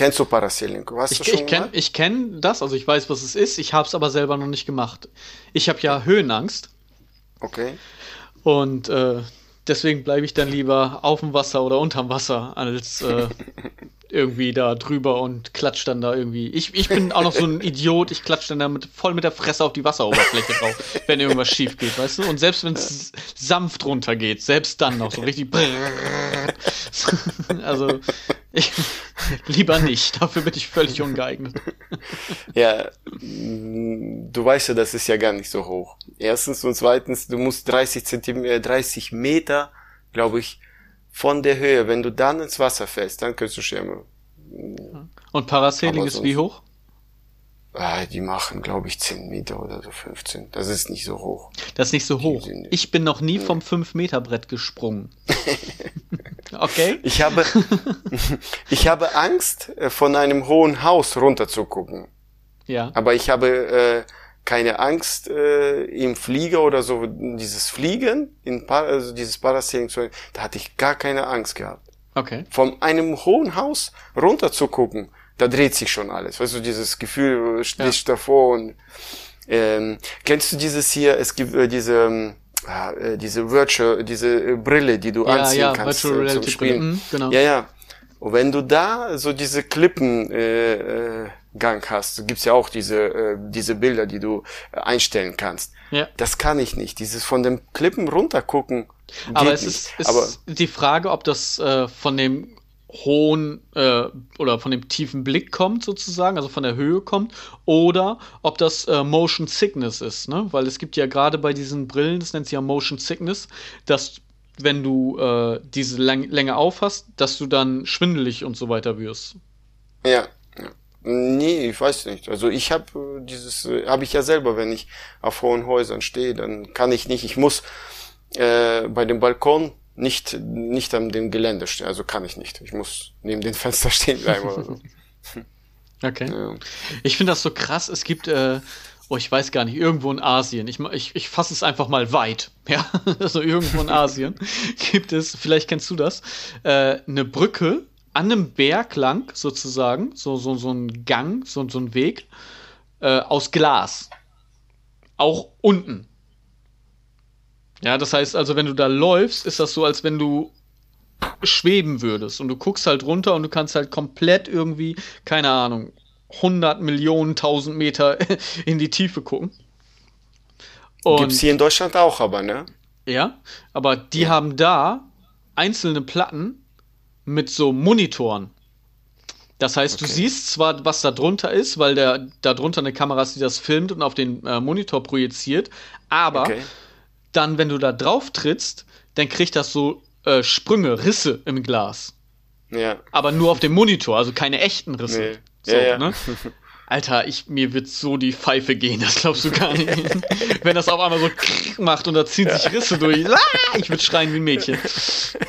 Kennst du Parasailing? Hast Ich, du schon ich ich kenn das, also ich weiß, was es ist. Ich habe es aber selber noch nicht gemacht. Ich habe ja Höhenangst Okay. und äh, deswegen bleibe ich dann lieber auf dem Wasser oder unterm Wasser, als äh, [LAUGHS] irgendwie da drüber und klatsch dann da irgendwie. Ich, ich bin auch noch so ein [LAUGHS] Idiot, ich klatsch dann da mit, voll mit der Fresse auf die Wasseroberfläche drauf, wenn irgendwas schief geht, weißt du? Und selbst wenn es sanft runtergeht, selbst dann noch so richtig. [LAUGHS] also, ich, lieber nicht, dafür bin ich völlig ungeeignet. Ja, du weißt ja, das ist ja gar nicht so hoch. Erstens und zweitens, du musst 30 Zentimeter, 30 Meter, glaube ich, von der Höhe. Wenn du dann ins Wasser fällst, dann kannst du Schirme. Und Parasailing ist wie hoch? Ah, die machen, glaube ich, 10 Meter oder so 15. Das ist nicht so hoch. Das ist nicht so hoch. Ich bin noch nie vom 5-Meter-Brett gesprungen. [LAUGHS] okay? Ich habe, [LAUGHS] ich habe Angst, äh, von einem hohen Haus runter zu gucken. Ja. Aber ich habe äh, keine Angst äh, im Flieger oder so, dieses Fliegen, in Par also dieses Parasailing, zu- da hatte ich gar keine Angst gehabt. Okay. Von einem hohen Haus runter zu gucken, da dreht sich schon alles. Weißt du, dieses Gefühl, äh, stehst davor und ähm, kennst du dieses hier, es gibt äh, diese ähm, ah, äh, diese Virtual, diese äh, Brille, die du Ja, anziehen ja, kannst Virtual äh, zum Spielen. mhm, genau. Ja, ja. Und wenn du da so diese Klippen äh, äh, hast, gibt's ja auch diese äh, diese Bilder, die du äh, einstellen kannst. Ja. Das kann ich nicht. Dieses von den Klippen runtergucken. Aber es nicht. ist, ist Aber die Frage, ob das äh, von dem hohen äh, oder von dem tiefen Blick kommt sozusagen, also von der Höhe kommt, oder ob das äh, Motion Sickness ist, ne? Weil es gibt ja gerade bei diesen Brillen, das nennt sich ja Motion Sickness, dass wenn du äh, diese Lang Länge aufhast, dass du dann schwindelig und so weiter wirst. Ja. Nee, ich weiß nicht. Also ich habe dieses, äh, habe ich ja selber, wenn ich auf hohen Häusern stehe, dann kann ich nicht. Ich muss äh, bei dem Balkon nicht nicht an dem Gelände stehen. Also kann ich nicht. Ich muss neben dem [LAUGHS] Fenster stehen bleiben. Oder so. [LAUGHS] Okay. ja. Ich finde das so krass. Es gibt äh, oh, ich weiß gar nicht, irgendwo in Asien, ich, ich, ich fasse es einfach mal weit, [LAUGHS] ja, also irgendwo in Asien [LAUGHS] gibt es, vielleicht kennst du das, äh, eine Brücke an einem Berg lang sozusagen, so, so, so ein Gang, so, so ein Weg äh, aus Glas. Auch unten. Ja, das heißt also, wenn du da läufst, ist das so, als wenn du schweben würdest und du guckst halt runter und du kannst halt komplett irgendwie, keine Ahnung, 100 Millionen, 1000 Meter [LAUGHS] in die Tiefe gucken. Und, Gibt's hier in Deutschland auch, aber, ne? Ja, aber die ja. haben da einzelne Platten mit so Monitoren. Das heißt, okay. du siehst zwar, was da drunter ist, weil der da drunter eine Kamera ist, die das filmt und auf den äh, Monitor projiziert, aber okay. dann, wenn du da drauf trittst, dann kriegt das so äh, Sprünge, Risse im Glas. Ja. Aber nur auf dem Monitor, also keine echten Risse. Nee. So, ja, ja. Ne? Alter, ich, mir wird so die Pfeife gehen, das glaubst du gar nicht. [LAUGHS] Wenn das auf einmal so macht und da ziehen ja. sich Risse durch. [LAUGHS] Ah, ich würde schreien wie ein Mädchen.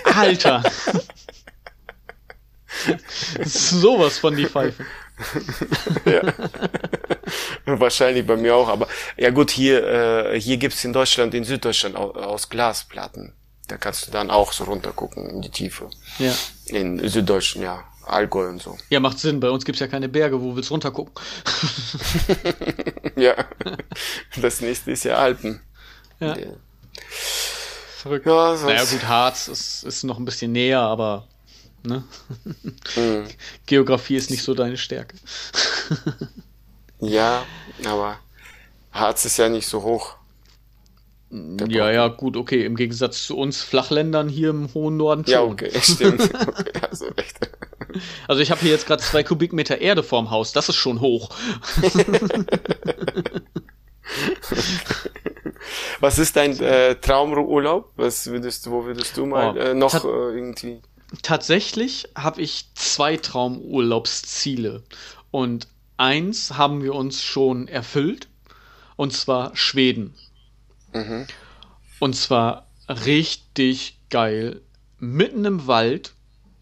Alter. Sowas von die Pfeife. ja. Wahrscheinlich bei mir auch, aber ja gut, hier, äh, hier gibt's in Deutschland, in Süddeutschland aus, aus Glasplatten. Da kannst du dann auch so runtergucken in die Tiefe. Ja. In Süddeutschen, ja. Allgäu und so. Ja, macht Sinn. Bei uns gibt's ja keine Berge, wo willst du runtergucken? [LAUGHS] ja. Das nächste ist ja Alpen. Ja. Verrückt. Ja, naja, gut, Harz ist, ist noch ein bisschen näher, aber ne? Mhm. [LAUGHS] Geografie ist nicht so deine Stärke. ja, aber Harz ist ja nicht so hoch. Ja, ja, gut, okay. Im Gegensatz zu uns Flachländern hier im hohen Norden schon. Ja, okay, stimmt. [LAUGHS] okay, also recht. [LAUGHS] Also ich habe hier jetzt gerade zwei Kubikmeter Erde vorm Haus. Das ist schon hoch. [LAUGHS] Was ist dein äh, Traumurlaub? Was würdest du, wo würdest du mal oh, äh, noch äh, irgendwie? Tatsächlich habe ich zwei Traumurlaubsziele und eins haben wir uns schon erfüllt und zwar Schweden. Mhm. Und zwar richtig geil. Mitten im Wald,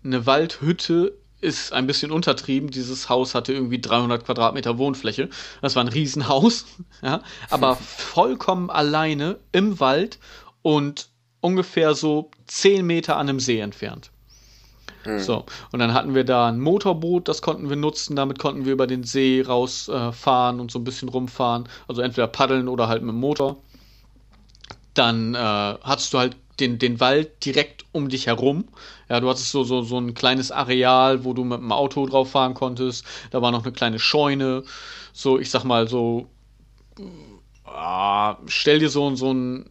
eine Waldhütte ist ein bisschen untertrieben. Dieses Haus hatte irgendwie 300 Quadratmeter Wohnfläche. Das war ein Riesenhaus, [LAUGHS] ja, aber vollkommen alleine im Wald und ungefähr so 10 Meter an einem See entfernt. Mhm. So, und dann hatten wir da ein Motorboot, das konnten wir nutzen, damit konnten wir über den See rausfahren äh, und so ein bisschen rumfahren. Also entweder paddeln oder halt mit dem Motor dann äh, hattest du halt den, den Wald direkt um dich herum. Ja, du hattest so, so, so ein kleines Areal, wo du mit dem Auto drauf fahren konntest. Da war noch eine kleine Scheune. So, ich sag mal, so. Äh, stell dir so, so ein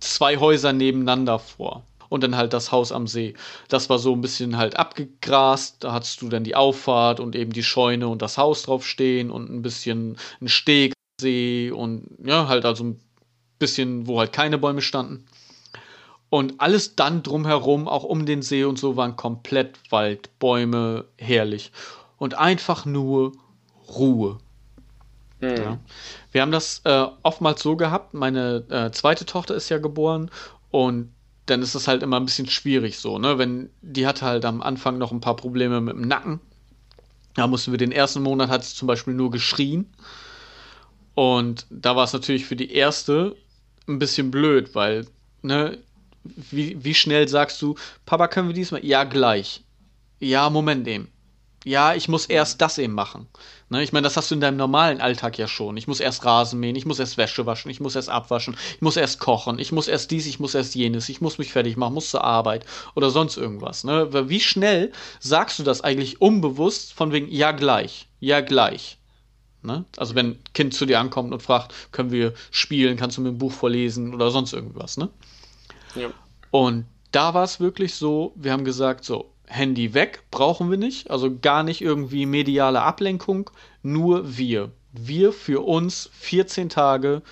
zwei Häuser nebeneinander vor. Und dann halt das Haus am See. Das war so ein bisschen halt abgegrast. Da hattest du dann die Auffahrt und eben die Scheune und das Haus draufstehen und ein bisschen ein Steg See und ja, halt also ein bisschen, wo halt keine Bäume standen. Und alles dann drumherum, auch um den See und so, waren komplett Wald, Bäume, herrlich. Und einfach nur Ruhe. Mhm. Ja. Wir haben das äh, oftmals so gehabt, meine äh, zweite Tochter ist ja geboren und dann ist es halt immer ein bisschen schwierig so, ne? Wenn die hatte halt am Anfang noch ein paar Probleme mit dem Nacken. Da mussten wir den ersten Monat hat sie zum Beispiel nur geschrien. Und da war es natürlich für die erste ein bisschen blöd, weil, ne, wie, wie schnell sagst du, Papa, können wir diesmal? Ja, gleich. Ja, Moment eben. Ja, ich muss erst das eben machen. Ne, ich meine, das hast du in deinem normalen Alltag ja schon. Ich muss erst Rasen mähen, ich muss erst Wäsche waschen, ich muss erst abwaschen, ich muss erst kochen, ich muss erst dies, ich muss erst jenes, ich muss mich fertig machen, muss zur Arbeit oder sonst irgendwas. Ne? Wie schnell sagst du das eigentlich unbewusst von wegen, ja gleich, ja gleich. Ne? Also wenn ein Kind zu dir ankommt und fragt, können wir spielen, kannst du mir ein Buch vorlesen oder sonst irgendwas, ne? Ja. Und da war es wirklich so, wir haben gesagt, so, Handy weg, brauchen wir nicht, also gar nicht irgendwie mediale Ablenkung, nur wir. Wir für uns 14 Tage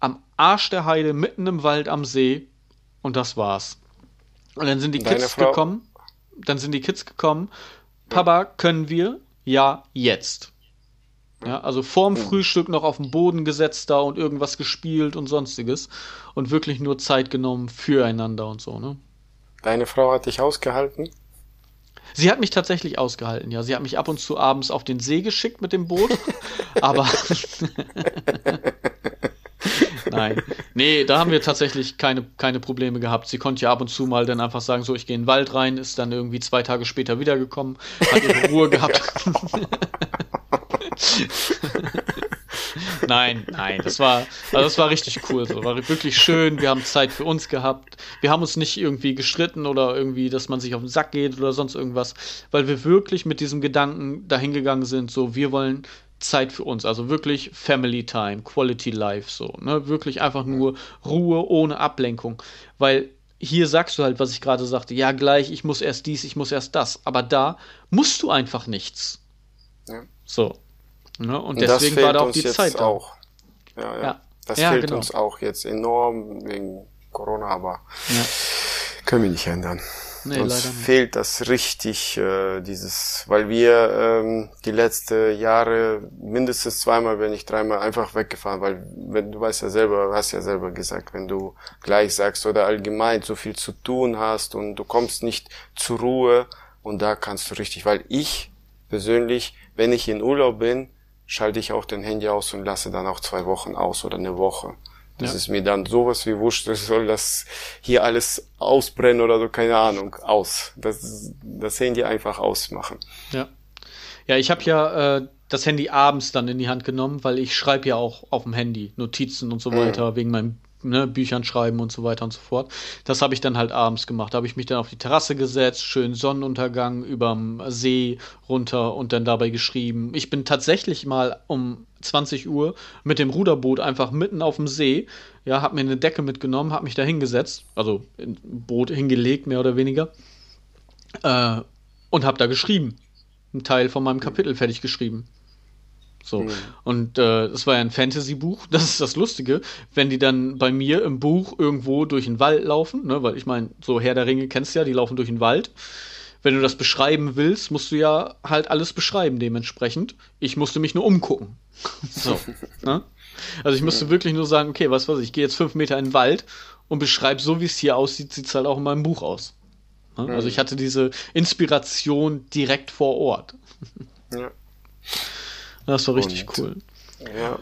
am Arsch der Heide, mitten im Wald am See und das war's. Und dann sind die Deine Kids Frau? gekommen, dann sind die Kids gekommen, Papa, können wir? Ja, jetzt. Ja, also vorm mhm. Frühstück noch auf den Boden gesetzt da und irgendwas gespielt und sonstiges. Und wirklich nur Zeit genommen füreinander und so, ne? Deine Frau hat dich ausgehalten? Sie hat mich tatsächlich ausgehalten, ja. Sie hat mich ab und zu abends auf den See geschickt mit dem Boot. [LAUGHS] aber [LAUGHS] Nein. Nee, da haben wir tatsächlich keine, keine Probleme gehabt. Sie konnte ja ab und zu mal dann einfach sagen, so, ich gehe in den Wald rein, ist dann irgendwie zwei Tage später wiedergekommen, hat ihre Ruhe [LAUGHS] gehabt. [LAUGHS] nein, nein, das war, also das war richtig cool. So. War wirklich schön. Wir haben Zeit für uns gehabt. Wir haben uns nicht irgendwie gestritten oder irgendwie, dass man sich auf den Sack geht oder sonst irgendwas, weil wir wirklich mit diesem Gedanken dahingegangen sind, so, wir wollen Zeit für uns, also wirklich Family Time, Quality Life, so, ne? Wirklich einfach nur Ruhe ohne Ablenkung, weil hier sagst du halt, was ich gerade sagte, ja gleich, ich muss erst dies, ich muss erst das, aber da musst du einfach nichts. Ja. So. Ne? Und, und deswegen war da auch die Zeit da. auch. Ja, ja. ja. Das ja, fehlt genau. uns auch jetzt enorm wegen Corona, aber ja. können wir nicht ändern. Nee, Uns fehlt das richtig, äh, dieses, weil wir ähm, die letzten Jahre mindestens zweimal, wenn nicht dreimal einfach weggefahren, weil wenn du weißt ja selber, hast ja selber gesagt, wenn du gleich sagst oder allgemein so viel zu tun hast und du kommst nicht zur Ruhe und da kannst du richtig, weil ich persönlich, wenn ich in Urlaub bin, schalte ich auch den Handy aus und lasse dann auch zwei Wochen aus oder eine Woche. Das ja. ist mir dann sowas wie wurscht, [LAUGHS] soll das hier alles ausbrennen oder so, keine Ahnung, aus. Das, das Handy einfach ausmachen. Ja. Ja, ich habe ja äh, das Handy abends dann in die Hand genommen, weil ich schreibe ja auch auf dem Handy Notizen und so weiter, mhm. wegen meinem ne, Büchern schreiben und so weiter und so fort. Das habe ich dann halt abends gemacht. Da habe ich mich dann auf die Terrasse gesetzt, schön Sonnenuntergang überm See runter und dann dabei geschrieben. Ich bin tatsächlich mal um 20 Uhr mit dem Ruderboot einfach mitten auf dem See, ja, habe mir eine Decke mitgenommen, habe mich da hingesetzt, also ein Boot hingelegt, mehr oder weniger, äh, und habe da geschrieben. Ein Teil von meinem Kapitel fertig geschrieben. So. Mhm. Und äh, das war ja ein Fantasy-Buch. [LAUGHS] Das ist das Lustige, wenn die dann bei mir im Buch irgendwo durch den Wald laufen, ne, weil ich meine, so Herr der Ringe kennst du ja, die laufen durch den Wald. Wenn du das beschreiben willst, musst du ja halt alles beschreiben dementsprechend. Ich musste mich nur umgucken. [LAUGHS] so. ne? Also ich musste wirklich nur sagen, okay, was weiß ich, ich gehe jetzt fünf Meter in den Wald und beschreibe so, wie es hier aussieht, sieht es halt auch in meinem Buch aus. Ne? Also ich hatte diese Inspiration direkt vor Ort. ja. [LAUGHS] Das war richtig Und, cool. Ja.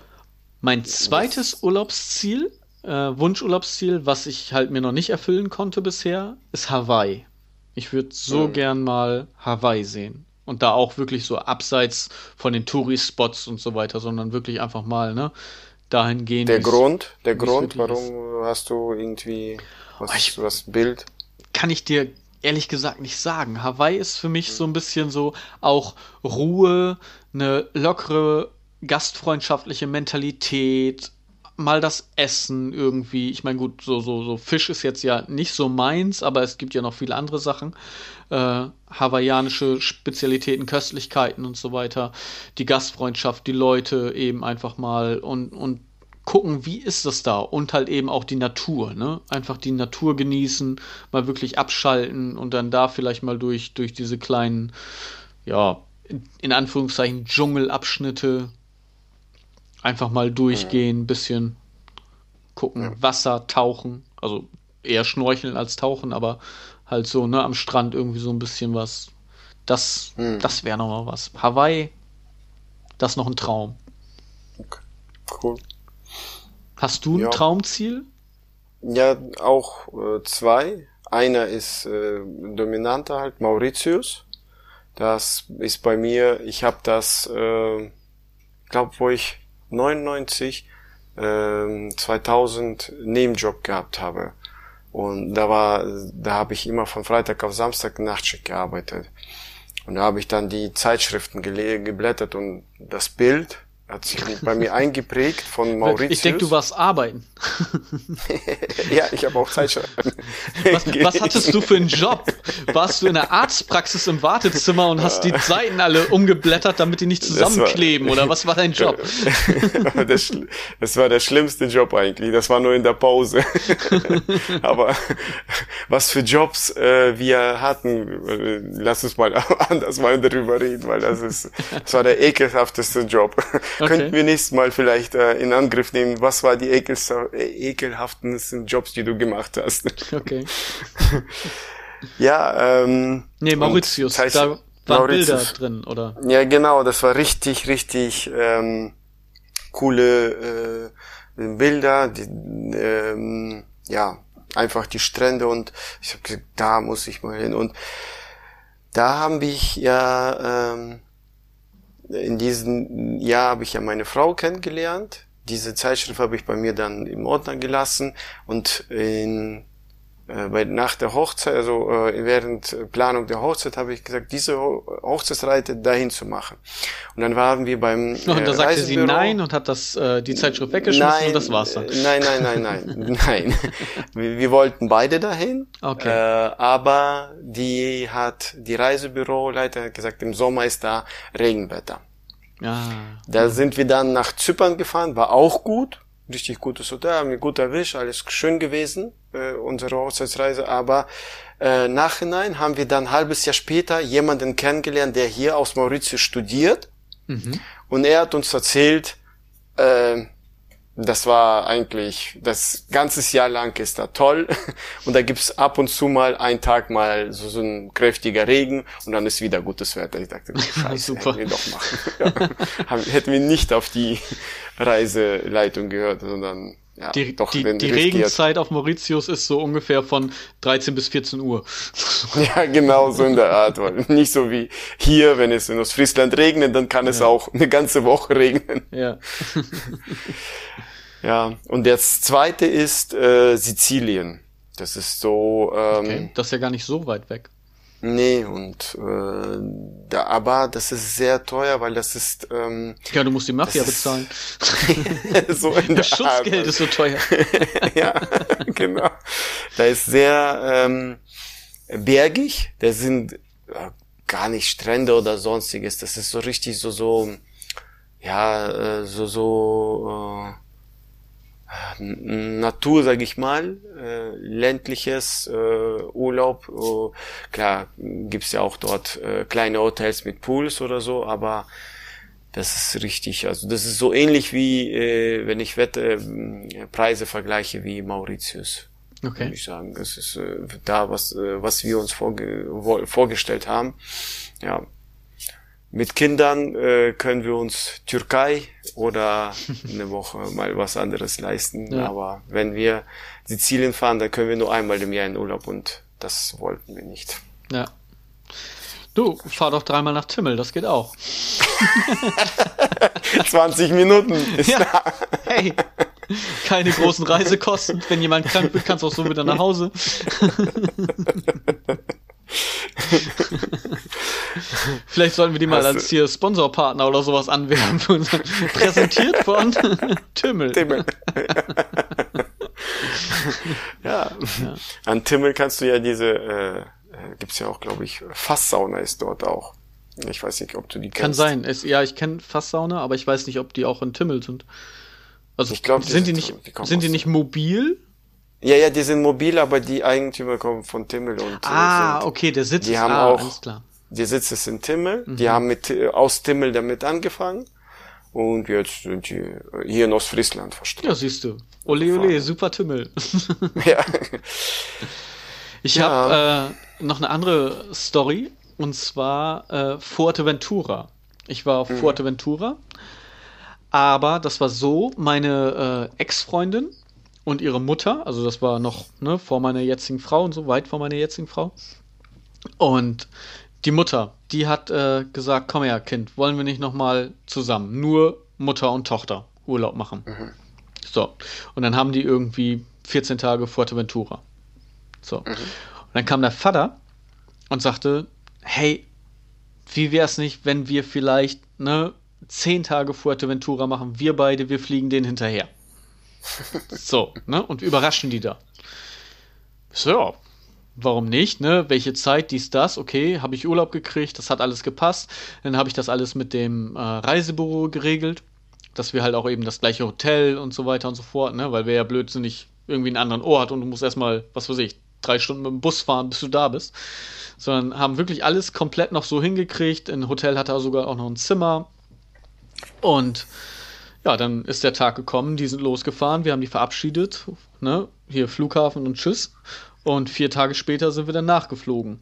Mein zweites Urlaubsziel, äh, Wunschurlaubsziel, was ich halt mir noch nicht erfüllen konnte bisher, ist Hawaii. Ich würde so mhm. gern mal Hawaii sehen. Und da auch wirklich so abseits von den Touri-Spots und so weiter, sondern wirklich einfach mal, ne, dahin gehen. Der Grund, der Grund, warum ist. hast du irgendwie was, ich, was Bild? Kann ich dir ehrlich gesagt nicht sagen. Hawaii ist für mich so ein bisschen so auch Ruhe, eine lockere, gastfreundschaftliche Mentalität, mal das Essen irgendwie. Ich meine, gut, so, so, so Fisch ist jetzt ja nicht so meins, aber es gibt ja noch viele andere Sachen. Äh, hawaiianische Spezialitäten, Köstlichkeiten und so weiter. Die Gastfreundschaft, die Leute eben einfach mal und, und gucken, wie ist das da und halt eben auch die Natur, ne? Einfach die Natur genießen, mal wirklich abschalten und dann da vielleicht mal durch, durch diese kleinen, ja, in Anführungszeichen Dschungelabschnitte einfach mal durchgehen, bisschen gucken, ja. Wasser, tauchen, also eher schnorcheln als tauchen, aber halt so, ne, am Strand irgendwie so ein bisschen was. Das, hm. das wäre nochmal was. Hawaii, das ist noch ein Traum. Okay. Cool. Hast du ein ja. Traumziel? Ja, auch äh, zwei. Einer ist äh, dominanter halt, Mauritius. Das ist bei mir, ich habe das, äh, glaube wo ich 99, äh, 2000 Nebenjob gehabt habe. Und da war, da habe ich immer von Freitag auf Samstag Nachtschicht gearbeitet. Und da habe ich dann die Zeitschriften geblättert und das Bild hat sich bei mir eingeprägt von Mauritius. Ich denke, du warst arbeiten. [LAUGHS] ja, ich habe auch Zeit was, was hattest du für einen Job? Warst du in der Arztpraxis im Wartezimmer und hast die Seiten alle umgeblättert, damit die nicht zusammenkleben? War, oder was war dein Job? das, das, war der schlimmste Job eigentlich. Das war nur in der Pause. [LAUGHS] Aber was für Jobs äh, wir hatten, äh, lass uns mal [LAUGHS] anders mal darüber reden, weil das ist, das war der ekelhafteste Job. [LAUGHS] Okay. Könnten wir nächstes Mal vielleicht äh, in Angriff nehmen, was war die ekelhaftesten Jobs, die du gemacht hast. [LAUGHS] Okay. [LAUGHS] ja, ähm. Nee, Mauritius, da waren Mauritius. Bilder drin, oder? Ja, genau, das war richtig, richtig ähm, coole äh, Bilder, die, ähm, ja, einfach die Strände und ich habe gesagt, da muss ich mal hin. Und da haben wir ja, ähm, in diesem Jahr habe ich ja meine Frau kennengelernt. Diese Zeitschrift habe ich bei mir dann im Ordner gelassen und in äh, nach der Hochzeit, also äh, während Planung der Hochzeit, habe ich gesagt, diese Hochzeitsreite dahin zu machen. Und dann waren wir beim äh, [LAUGHS] Und da sagte sie nein und hat das äh, die Zeitschrift weggeschmissen nein, und das war's dann. Nein, nein, nein, nein, [LAUGHS] nein. Wir, wir, wollten beide dahin. Okay. Äh, aber die hat die Reisebüroleiter hat gesagt, im Sommer ist da Regenwetter. Ah. Da sind wir dann nach Zypern gefahren, war auch gut richtig gutes Hotel, haben wir gut erwischt, alles schön gewesen, äh, unsere Hochzeitsreise, aber äh, nachhinein haben wir dann ein halbes Jahr später jemanden kennengelernt, der hier aus Mauritius studiert mhm. und er hat uns erzählt, äh, das war eigentlich das ganze Jahr lang ist da toll [LAUGHS] und da gibt's ab und zu mal einen Tag mal so, so ein kräftiger Regen und dann ist wieder gutes Wetter. Ich dachte, [LAUGHS] Scheiße, Super. hätten wir doch machen. [LAUGHS] Ja. hätten wir nicht auf die Reiseleitung gehört, sondern ja, die, doch, die, die Regenzeit auf Mauritius ist so ungefähr von 13 bis 14 Uhr. [LAUGHS] Ja, genau so in der Art. [LAUGHS] Nicht so wie hier, wenn es in Ostfriesland regnet, dann kann es auch eine ganze Woche regnen. Ja. [LAUGHS] ja, und das zweite ist äh, Sizilien. Das ist so. Ähm, okay. Das ist ja gar nicht so weit weg. Nee, und äh, da, aber das ist sehr teuer, weil das ist. Ähm, ja, du musst die Mafia bezahlen. [LAUGHS] so in [LAUGHS] das Schutzgeld Art. ist so teuer. [LAUGHS] ja, genau. Da ist sehr ähm, bergig. Da sind äh, gar nicht Strände oder sonstiges. Das ist so richtig so so ja äh, so so. Äh, Natur, sag ich mal, äh, ländliches äh, Urlaub. Oh, klar, gibt's ja auch dort äh, kleine Hotels mit Pools oder so, aber das ist richtig. Also das ist so ähnlich wie, äh, wenn ich wette, äh, Preise vergleiche wie Mauritius. Okay. Würde ich sagen. Das ist äh, da, was, äh, was wir uns vorge vorgestellt haben. Ja, mit Kindern äh, können wir uns Türkei oder [LAUGHS] eine Woche mal was anderes leisten. Ja. Aber wenn wir Sizilien fahren, dann können wir nur einmal im Jahr in Urlaub und das wollten wir nicht. Ja. Du, fahr doch dreimal nach Timmel, das geht auch. [LAUGHS] 20 Minuten ist ja. da. Hey, keine großen Reisekosten. Wenn jemand krank wird, kannst du auch so wieder nach Hause. [LAUGHS] [LAUGHS] Vielleicht sollten wir die mal Hast als hier Sponsorpartner oder sowas anwerben. [LAUGHS] Präsentiert von [LAUGHS] Timmel. Timmel. ja. ja. An Timmel kannst du ja diese, äh, äh gibt's ja auch, glaube ich, Fasssauna ist dort auch. Ich weiß nicht, ob du die kennst. Kann sein. Es, ja, ich kenne Fasssauna, aber ich weiß nicht, ob die auch in Timmel sind. Also ich glaube, sind die nicht, die sind die nicht mobil? Ja, ja, die sind mobil, aber die Eigentümer kommen von Timmel und Ah, sind, okay, der Sitz die haben ah, auch, alles klar. Die Sitz ist in Timmel, mhm. die haben mit aus Timmel damit angefangen und jetzt sind die hier in Ostfriesland verstanden. Ja, siehst du. Ole ole, super Timmel. [LAUGHS] ja. Ich ja. habe äh, noch eine andere Story und zwar äh, Fuerteventura. Ich war auf mhm. Fuerteventura, aber das war so, meine äh, Ex-Freundin und ihre Mutter, also das war noch ne, vor meiner jetzigen Frau und so weit vor meiner jetzigen Frau. Und die Mutter, die hat äh, gesagt, komm her, Kind, wollen wir nicht nochmal zusammen, nur Mutter und Tochter Urlaub machen. Mhm. So. Und dann haben die irgendwie 14 Tage Fuerteventura. So. Mhm. Und dann kam der Vater und sagte, hey, wie wär's nicht, wenn wir vielleicht, ne, 10 Tage Fuerteventura machen, wir beide, wir fliegen den hinterher. [LAUGHS] So, ne? Und überraschen die da. So, warum nicht, ne? Welche Zeit, dies, das, okay, habe ich Urlaub gekriegt, das hat alles gepasst. Dann habe ich das alles mit dem äh, Reisebüro geregelt, dass wir halt auch eben das gleiche Hotel und so weiter und so fort, ne? Weil wir ja blödsinnig irgendwie einen anderen Ort und du musst erstmal, was weiß ich, drei Stunden mit dem Bus fahren, bis du da bist. Sondern haben wirklich alles komplett noch so hingekriegt. Ein Hotel hatte sogar auch noch ein Zimmer. Und ja, dann ist der Tag gekommen, die sind losgefahren, wir haben die verabschiedet, ne? Hier Flughafen und Tschüss. Und vier Tage später sind wir dann nachgeflogen.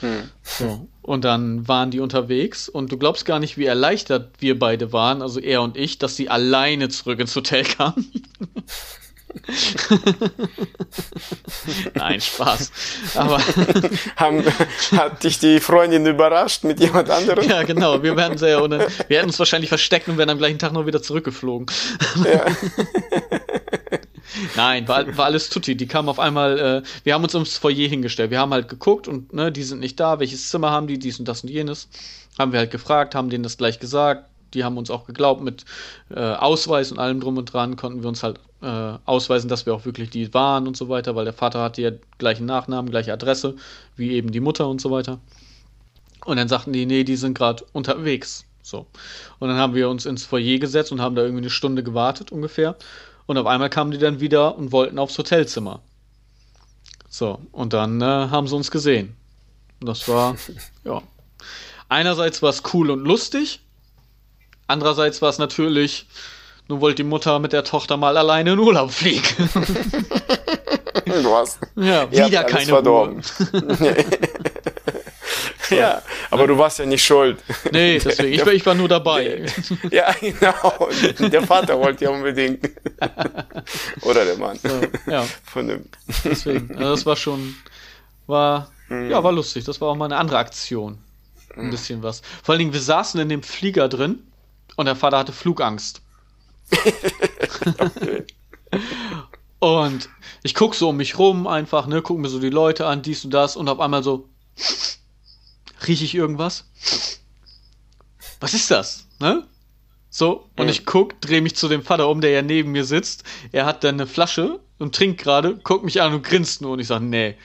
Hm. So. Und dann waren die unterwegs und du glaubst gar nicht, wie erleichtert wir beide waren, also er und ich, dass sie alleine zurück ins Hotel kamen. Nein, Spaß. Aber [LAUGHS] Haben, hat dich die Freundin überrascht mit jemand anderem? Ja, genau. Wir werden sehr ohne, wir hätten uns wahrscheinlich versteckt und wären am gleichen Tag noch wieder zurückgeflogen. Ja. [LAUGHS] Nein, war, war alles tutti. Die kamen auf einmal, äh, wir haben uns ums Foyer hingestellt. Wir haben halt geguckt und ne, die sind nicht da. Welches Zimmer haben die? Dies und das und jenes. Haben wir halt gefragt, haben denen das gleich gesagt. Die haben uns auch geglaubt mit äh, Ausweis und allem drum und dran. Konnten wir uns halt äh, ausweisen, dass wir auch wirklich die waren und so weiter, weil der Vater hatte ja gleichen Nachnamen, gleiche Adresse wie eben die Mutter und so weiter. Und dann sagten die, nee, die sind gerade unterwegs. So. Und dann haben wir uns ins Foyer gesetzt und haben da irgendwie eine Stunde gewartet ungefähr. Und auf einmal kamen die dann wieder und wollten aufs Hotelzimmer. So, und dann äh, haben sie uns gesehen. Das war, [LAUGHS] ja. Einerseits war es cool und lustig. Andererseits war es natürlich, nun wollte die Mutter mit der Tochter mal alleine in Urlaub fliegen. [LAUGHS] [LAUGHS] Du hast. Ja, wieder keine verdorben. Ja, aber du warst ja nicht schuld. Nee, [LAUGHS] deswegen. Ich, ich war nur dabei. [LAUGHS] Ja, genau. Der Vater wollte ja unbedingt. [LAUGHS] Oder der Mann. So, ja. Von dem. Deswegen. Also das war schon, war, mhm. ja, war lustig. Das war auch mal eine andere Aktion. Ein mhm. bisschen was. Vor allen Dingen, wir saßen in dem Flieger drin und der Vater hatte Flugangst. Und ich guck so um mich rum einfach, ne, guck mir so die Leute an, dies und das und auf einmal so, Rieche ich irgendwas? Was ist das? Ne? So, und mhm. ich guck, drehe mich zu dem Vater um, der ja neben mir sitzt. Er hat dann eine Flasche und trinkt gerade, guckt mich an und grinst nur und ich sage, nee.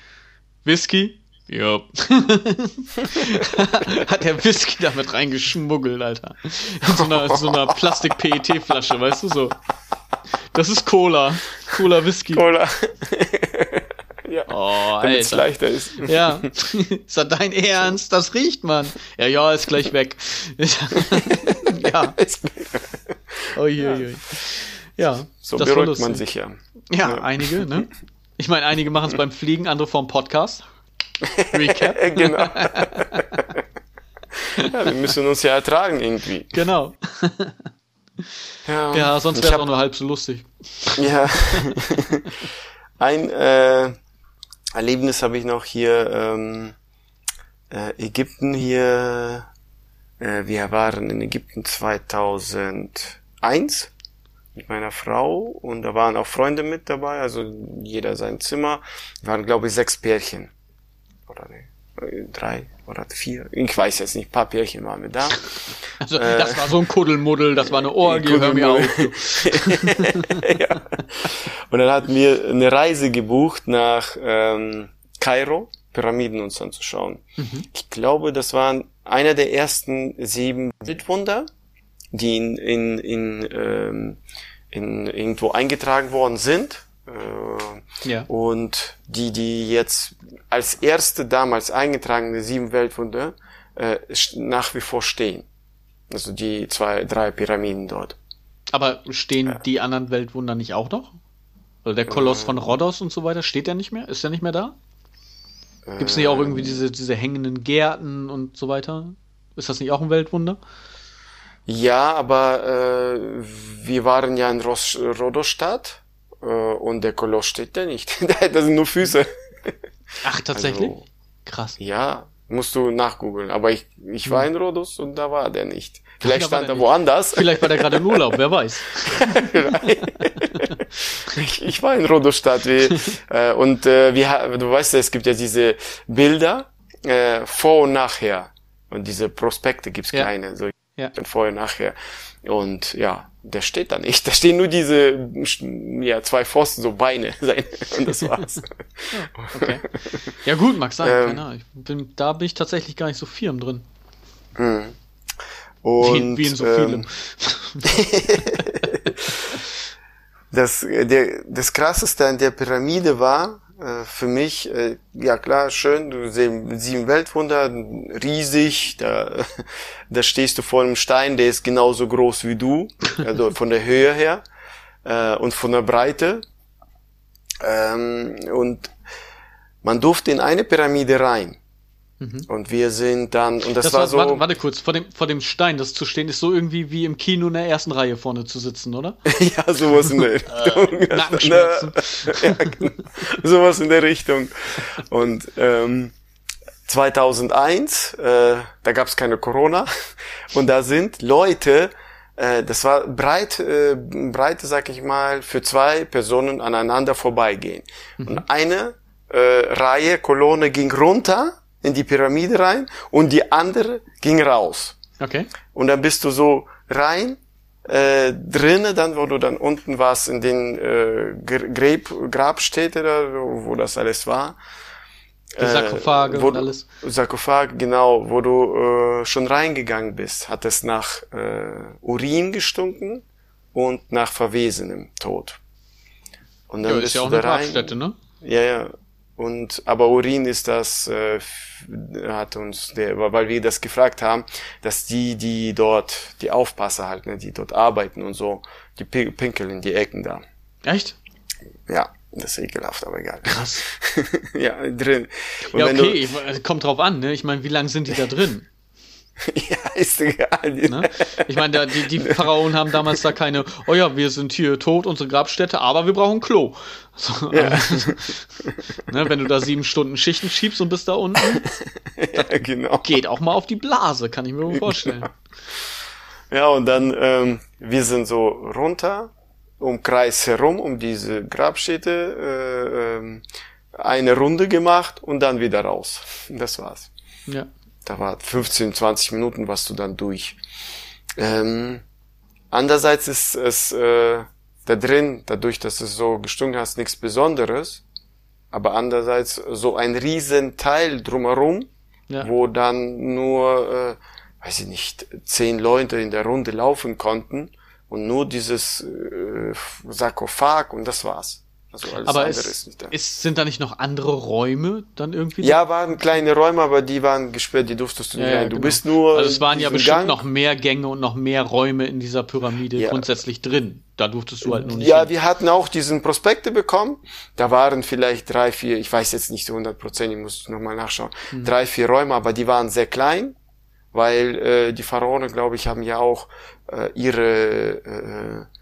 Whisky? Ja. [LAUGHS] hat der Whisky damit reingeschmuggelt, Alter. In so einer, so einer Plastik-PET-Flasche, weißt du so. Das ist Cola. Cola Whisky. Cola. Ja. Oh, Damit es leichter ist. Ja. [LAUGHS] ist das dein Ernst? Das riecht man. Ja, ja, ist gleich weg. [LAUGHS] ja. [LAUGHS] Ui, ui, ui. Ja. So das beruhigt man sich ja. ja. Ja, einige, ne? Ich meine, einige machen es beim Fliegen, andere vorm Podcast. Recap. genau. ja, wir müssen uns ja ertragen irgendwie. Genau. Ja, ja sonst wäre es auch nur halb so lustig. Ja. Ein äh, Erlebnis habe ich noch hier, ähm, äh, Ägypten hier, äh, wir waren in Ägypten 2001 mit meiner Frau und da waren auch Freunde mit dabei, also jeder sein Zimmer. Wir waren, glaube ich, sechs Pärchen. Oder ne, drei oder vier. Ich weiß jetzt nicht, ein paar Pärchen waren wir da. [LAUGHS] Also äh, das war so ein Kuddelmuddel, das war eine Orgie, hör mir auf. [LAUGHS] ja. Und dann hatten wir eine Reise gebucht nach ähm, Kairo, Pyramiden uns anzuschauen. Mhm. Ich glaube, das waren einer der ersten sieben Weltwunder, die in, in, in, ähm, in irgendwo eingetragen worden sind. Äh, ja. Und die, die jetzt als erste damals eingetragene sieben Weltwunder äh, nach wie vor stehen. Also die zwei, drei Pyramiden dort. Aber stehen ja. die anderen Weltwunder nicht auch noch? Also der Koloss äh, von Rhodos und so weiter, steht der nicht mehr? Ist der nicht mehr da? Gibt es nicht auch irgendwie diese, diese hängenden Gärten und so weiter? Ist das nicht auch ein Weltwunder? Ja, aber äh, wir waren ja in Ros äh, und der Koloss steht da nicht. [LAUGHS] das sind nur Füße. Ach, tatsächlich? Also, Krass. Ja, musst du nachgoogeln. Aber ich, ich war in Rhodos und da war der nicht. Vielleicht stand er woanders. Vielleicht war der gerade im Urlaub, wer weiß. ich, [LAUGHS] ich war in Rhodos-Stadt. Äh, und äh, wir, du weißt ja, es gibt ja diese Bilder äh, vor und nachher. Und diese Prospekte gibt's ja. keine. So ja. vorher und nachher. Und ja, der steht da nicht. [LAUGHS] Da stehen nur diese ja, zwei Pfosten, so Beine. [LAUGHS] Und das war's. [LAUGHS] okay. Ja gut, mag sein. Ähm, ich bin, da bin ich tatsächlich gar nicht so firm drin. Hm. Und, wie, wie in so ähm, das, der, das krasseste an der Pyramide war, äh, für mich, äh, ja klar, schön, du sieben Weltwunder, riesig, da, [LAUGHS] da stehst du vor einem Stein, der ist genauso groß wie du, also von der Höhe her äh, und von der Breite. Ähm, und man durfte in eine Pyramide rein. Mhm. Und wir sind dann, und das, das war, war, so. Warte, warte, kurz, vor dem, vor dem Stein, das zu stehen, ist so irgendwie wie im Kino in der ersten Reihe vorne zu sitzen, oder? [LAUGHS] ja, sowas in der [LAUGHS] Richtung. [LAUGHS] Äh, Nackenschmerzen. ja, genau. sowas in der Richtung. Und ähm, 2001, äh, da gab es keine Corona. Und da sind Leute, äh, das war breit, äh, breite, sag ich mal, für zwei Personen aneinander vorbeigehen. Mhm. Und eine äh, Reihe, Kolonne ging runter in die Pyramide rein und die andere ging raus. Okay. Und dann bist du so rein, äh, drinnen, dann, wo du dann unten warst in den äh, Grab, Grabstätte, da, wo das alles war. Die Sarkophage äh, und alles. Sarkophage, genau, wo du äh, schon reingegangen bist, hat es nach äh, Urin gestunken und nach verwesenem Tod. Und dann ja, bist ist ja auch eine Grabstätte, ne? Ja, ja. Und aber Urin ist das, äh, hat uns der, weil wir das gefragt haben, dass die, die dort, die Aufpasser halt, ne, die dort arbeiten und so, die pinkeln in die Ecken da. Echt? Ja, das ist ekelhaft, aber egal. Krass. [LAUGHS] ja, drin. Und ja, okay, du, kommt drauf an, ne? Ich meine, wie lange sind die da drin? [LAUGHS] ja, ist egal. Ne? Ich meine, die, die Pharaonen haben damals da keine, oh ja, wir sind hier tot, unsere Grabstätte, aber wir brauchen Klo. So, ja. also, [LAUGHS] ne, wenn du da sieben Stunden Schichten schiebst und bist da unten, [LAUGHS] ja, genau. geht auch mal auf die Blase, kann ich mir vorstellen. Ja, und dann, ähm, wir sind so runter, um Kreis herum, um diese Grabstätte, äh, ähm, eine Runde gemacht und dann wieder raus. Das war's. Ja. Da war 15, 20 Minuten warst du dann durch. Ähm, andererseits ist es äh, da drin, dadurch, dass es so gestunken hast, nichts Besonderes. Aber andererseits so ein riesen Teil drumherum, ja. wo dann nur, äh, weiß ich nicht, zehn Leute in der Runde laufen konnten und nur dieses äh, Sarkophag und das war's. Also alles aber andere es, ist nicht da. Ist, sind da nicht noch andere Räume dann irgendwie? Ja, waren kleine Räume, aber die waren gesperrt, die durftest du nicht ja, rein. Du genau. bist nur. Also es waren ja bestimmt Gang. noch mehr Gänge und noch mehr Räume in dieser Pyramide ja. grundsätzlich drin. Da durftest du halt nur nicht. Ja, hin. wir hatten auch diesen Prospekte bekommen. Da waren vielleicht drei, vier, ich weiß jetzt nicht so 100 Prozent, ich muss nochmal nachschauen. Mhm. Drei, vier Räume, aber die waren sehr klein, weil äh, die Pharaonen, glaube ich, haben ja auch äh, ihre äh,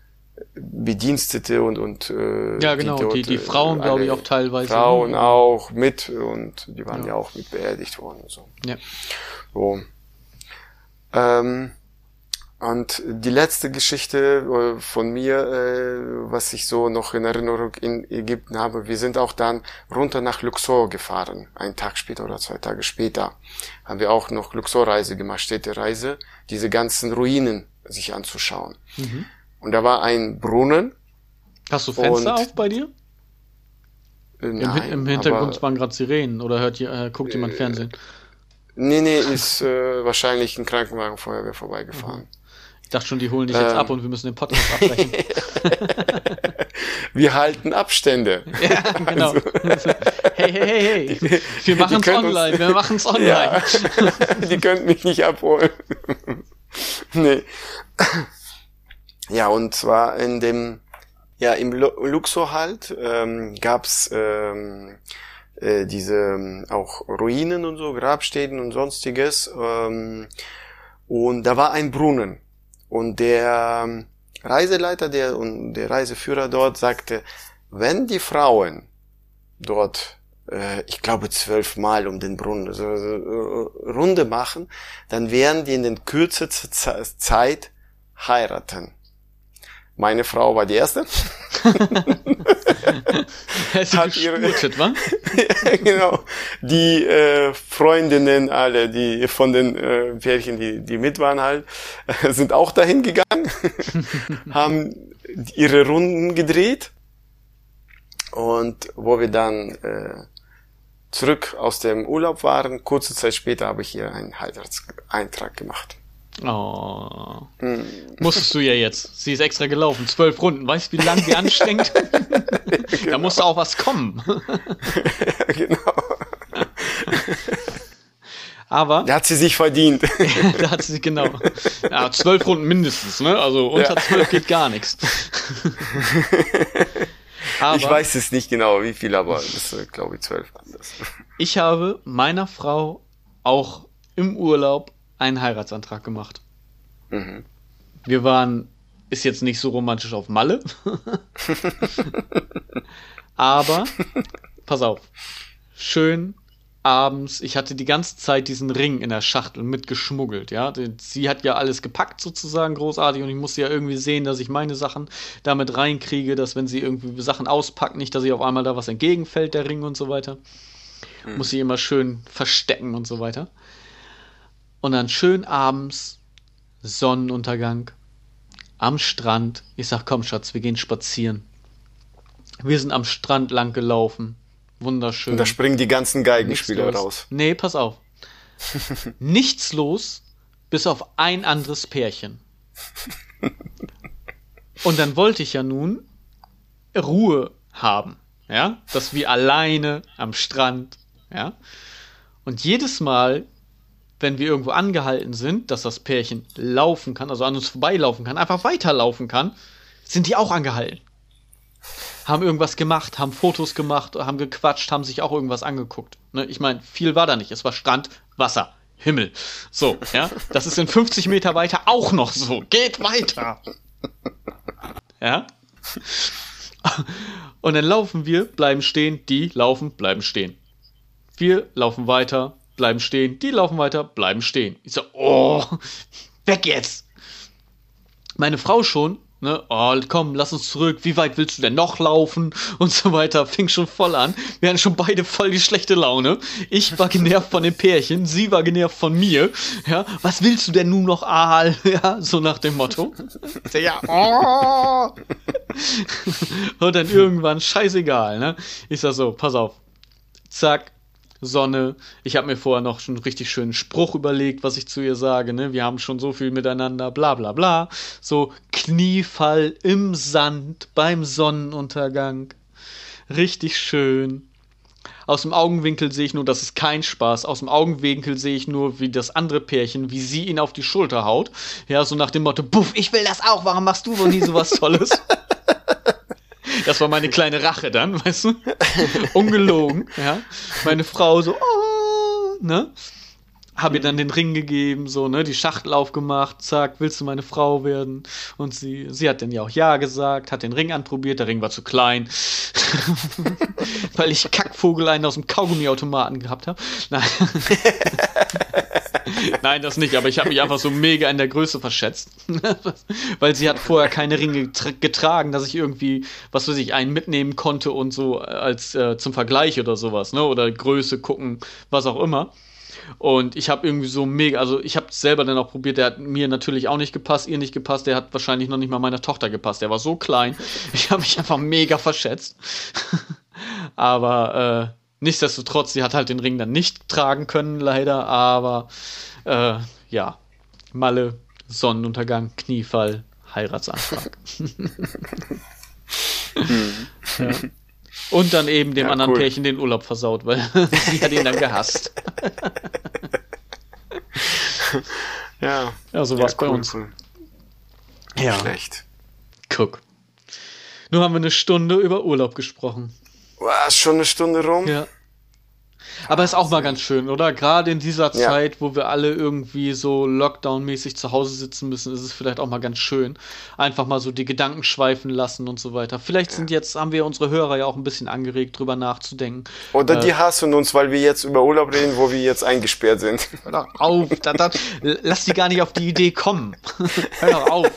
Bedienstete und und äh, ja genau die, dort, die, die Frauen glaube ich auch teilweise Frauen auch mit und die waren ja, ja auch mit beerdigt worden und so ja so ähm, und die letzte Geschichte äh, von mir, äh, was ich so noch in Erinnerung in Ägypten habe, wir sind auch dann runter nach Luxor gefahren. Einen Tag später oder zwei Tage später haben wir auch noch Luxor-Reise gemacht, Städtereise, diese ganzen Ruinen sich anzuschauen. Mhm. Und da war ein Brunnen. Hast du Fenster auf bei dir? Äh, nein, Im, Im, Hintergrund aber, waren gerade Sirenen oder hört äh, guckt jemand äh, Fernsehen? Nee, nee, [LAUGHS] ist äh, wahrscheinlich ein Krankenwagen Feuerwehr vorbeigefahren. Mhm. Ich dachte schon, die holen dich jetzt ähm. ab und wir müssen den Podcast abbrechen. [LAUGHS] wir halten Abstände. [LAUGHS] Ja, genau. Also, hey, hey, hey, hey. Wir machen es online, uns, wir machen es online. Ja, die könnten mich nicht abholen. nee. Ja, und zwar in dem, ja, im Luxor halt ähm, gab's ähm, äh, diese auch Ruinen und so, Grabstätten und sonstiges. Ähm, und da war ein Brunnen. Und der ähm, Reiseleiter der, und der Reiseführer dort sagte, wenn die Frauen dort, äh, ich glaube zwölfmal um den Brunnen, also, äh, Runde machen, dann werden die in den kürzesten Zeit heiraten. Meine Frau war die erste. [LAUGHS] hat ihre, wa? ja, [LAUGHS] genau. Die äh, Freundinnen alle, die von den äh, Pärchen, die, die mit waren halt, äh, [LAUGHS] sind auch dahin gegangen, haben ihre Runden gedreht. Und wo wir dann äh, zurück aus dem Urlaub waren, kurze Zeit später habe ich hier einen Heiratseintrag gemacht. Oh. Hm. Musstest du ja jetzt. Sie ist extra gelaufen. Zwölf Runden. Weißt du, wie lang die anstrengt? [LAUGHS] genau. Da musste auch was kommen. [LAUGHS] genau. Aber. Da hat sie sich verdient. [LAUGHS] da hat sie sich, genau. Ja, zwölf Runden mindestens, ne? Also unter ja. zwölf geht gar nichts. Aber, ich weiß es nicht genau, wie viel, aber das ist, glaube ich, zwölf. Ich habe meiner Frau auch im Urlaub einen Heiratsantrag gemacht. Mhm. Wir waren, ist jetzt nicht so romantisch auf Malle, [LAUGHS] aber pass auf, schön abends, ich hatte die ganze Zeit diesen Ring in der Schachtel mitgeschmuggelt, ja. Sie hat ja alles gepackt sozusagen, großartig, und ich musste ja irgendwie sehen, dass ich meine Sachen damit reinkriege, dass wenn sie irgendwie Sachen auspackt, nicht, dass ich auf einmal da was entgegenfällt, der Ring und so weiter. Mhm. Muss sie immer schön verstecken und so weiter. Und dann schön abends, Sonnenuntergang, am Strand. Ich sag, komm, Schatz, wir gehen spazieren. Wir sind am Strand lang gelaufen. Wunderschön. Und da springen die ganzen Geigenspieler raus. Nee, pass auf. [LAUGHS] Nichts los, bis auf ein anderes Pärchen. Und dann wollte ich ja nun Ruhe haben, ja, dass wir alleine am Strand, ja. Und jedes Mal, wenn wir irgendwo angehalten sind, dass das Pärchen laufen kann, also an uns vorbeilaufen kann, einfach weiterlaufen kann, sind die auch angehalten haben irgendwas gemacht, haben Fotos gemacht, haben gequatscht, haben sich auch irgendwas angeguckt. Ne? Ich meine, viel war da nicht. Es war Strand, Wasser, Himmel. So, ja. Das ist in 50 Meter weiter auch noch so. Geht weiter. Ja. Und dann laufen wir, bleiben stehen, die laufen, bleiben stehen. Wir laufen weiter, bleiben stehen, die laufen weiter, bleiben stehen. Ich so, oh, weg jetzt. Meine Frau schon Ne, oh, komm, lass uns zurück. Wie weit willst du denn noch laufen? Und so weiter. Fing schon voll an. Wir hatten schon beide voll die schlechte Laune. Ich war genervt von dem Pärchen, sie war genervt von mir. Ja, was willst du denn nun noch, Aal? [LAUGHS] Ja, so nach dem Motto. Ja, oh. [LAUGHS] Und dann irgendwann, scheißegal, ne? Ich sag so, pass auf. Zack, Sonne. Ich habe mir vorher noch schon einen richtig schönen Spruch überlegt, was ich zu ihr sage. Ne? Wir haben schon so viel miteinander, bla bla bla. So Kniefall im Sand beim Sonnenuntergang. Richtig schön. Aus dem Augenwinkel sehe ich nur, das ist kein Spaß. Aus dem Augenwinkel sehe ich nur, wie das andere Pärchen, wie sie ihn auf die Schulter haut. Ja, so nach dem Motto, buff, ich will das auch, warum machst du wohl nie sowas Tolles? [LAUGHS] Das war meine kleine Rache dann, weißt du? Ungelogen, [LAUGHS] ja. Meine Frau so, oh, ne? Habe ihr dann den Ring gegeben, so, ne, die Schachtel aufgemacht, zack, willst du meine Frau werden? Und sie, sie hat dann ja auch Ja gesagt, hat den Ring anprobiert, der Ring war zu klein, [LAUGHS] weil ich Kackvogeleien aus dem Kaugummiautomaten gehabt habe. Nein. [LAUGHS] [LAUGHS] Nein, das nicht, aber ich habe mich einfach so mega in der Größe verschätzt. [LAUGHS] Weil sie hat vorher keine Ringe getragen, dass ich irgendwie, was weiß ich, einen mitnehmen konnte und so als äh, zum Vergleich oder sowas, ne? Oder Größe gucken, was auch immer. Und ich habe irgendwie so mega, also ich habe selber dann auch probiert, der hat mir natürlich auch nicht gepasst, ihr nicht gepasst, der hat wahrscheinlich noch nicht mal meiner Tochter gepasst. Der war so klein. Ich habe mich einfach mega verschätzt. [LAUGHS] aber äh, nichtsdestotrotz, sie hat halt den Ring dann nicht tragen können, leider, aber äh, ja, Malle, Sonnenuntergang, Kniefall, Heiratsantrag. [LAUGHS] [LAUGHS] ja. Und dann eben dem ja, anderen cool. Pärchen den Urlaub versaut, weil [LAUGHS] sie hat ihn dann gehasst. ja. Ja, so war es ja, cool, bei uns. Cool. Ja. Schlecht. Guck. Nur haben wir eine Stunde über Urlaub gesprochen. Was, schon eine Stunde rum? Ja. Aber ist auch mal ganz schön, oder? Gerade in dieser ja. Zeit, wo wir alle irgendwie so Lockdown-mäßig zu Hause sitzen müssen, ist es vielleicht auch mal ganz schön. Einfach mal so die Gedanken schweifen lassen und so weiter. Vielleicht sind jetzt, haben wir unsere Hörer ja auch ein bisschen angeregt, drüber nachzudenken. Oder äh, die hassen uns, weil wir jetzt über Urlaub reden, wo wir jetzt eingesperrt sind. [LAUGHS] Hör doch auf, da, da, lass die gar nicht auf die Idee kommen. [LAUGHS] Hör doch auf.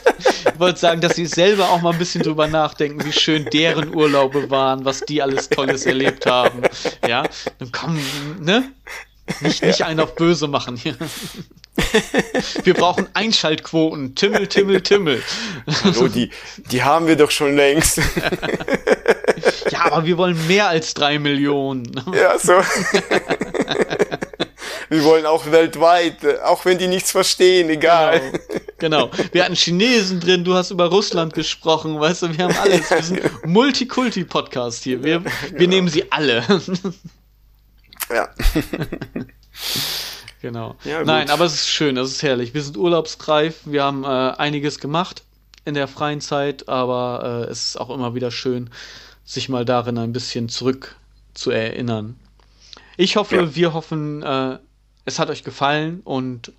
Ich wollte sagen, dass sie selber auch mal ein bisschen drüber nachdenken, wie schön deren Urlaube waren, was die alles Tolles erlebt haben. Ja, dann kommen ne? Nicht, nicht einen auf böse machen hier. Wir brauchen Einschaltquoten. Timmel, Timmel, Timmel. Hallo, die, die haben wir doch schon längst. Ja, aber wir wollen mehr als drei Millionen. Ja, so. Wir wollen auch weltweit, auch wenn die nichts verstehen, egal. Genau. genau. Wir hatten Chinesen drin, du hast über Russland gesprochen, weißt du, wir haben alles. Wir sind Multikulti-Podcast hier. Wir, wir genau. nehmen sie alle. Ja. [LAUGHS] genau. Ja, Nein, aber es ist schön, es ist herrlich. Wir sind urlaubsreif, wir haben äh, einiges gemacht in der freien Zeit, aber äh, es ist auch immer wieder schön, sich mal darin ein bisschen zurück zu erinnern. Ich hoffe, ja. wir hoffen, äh, es hat euch gefallen und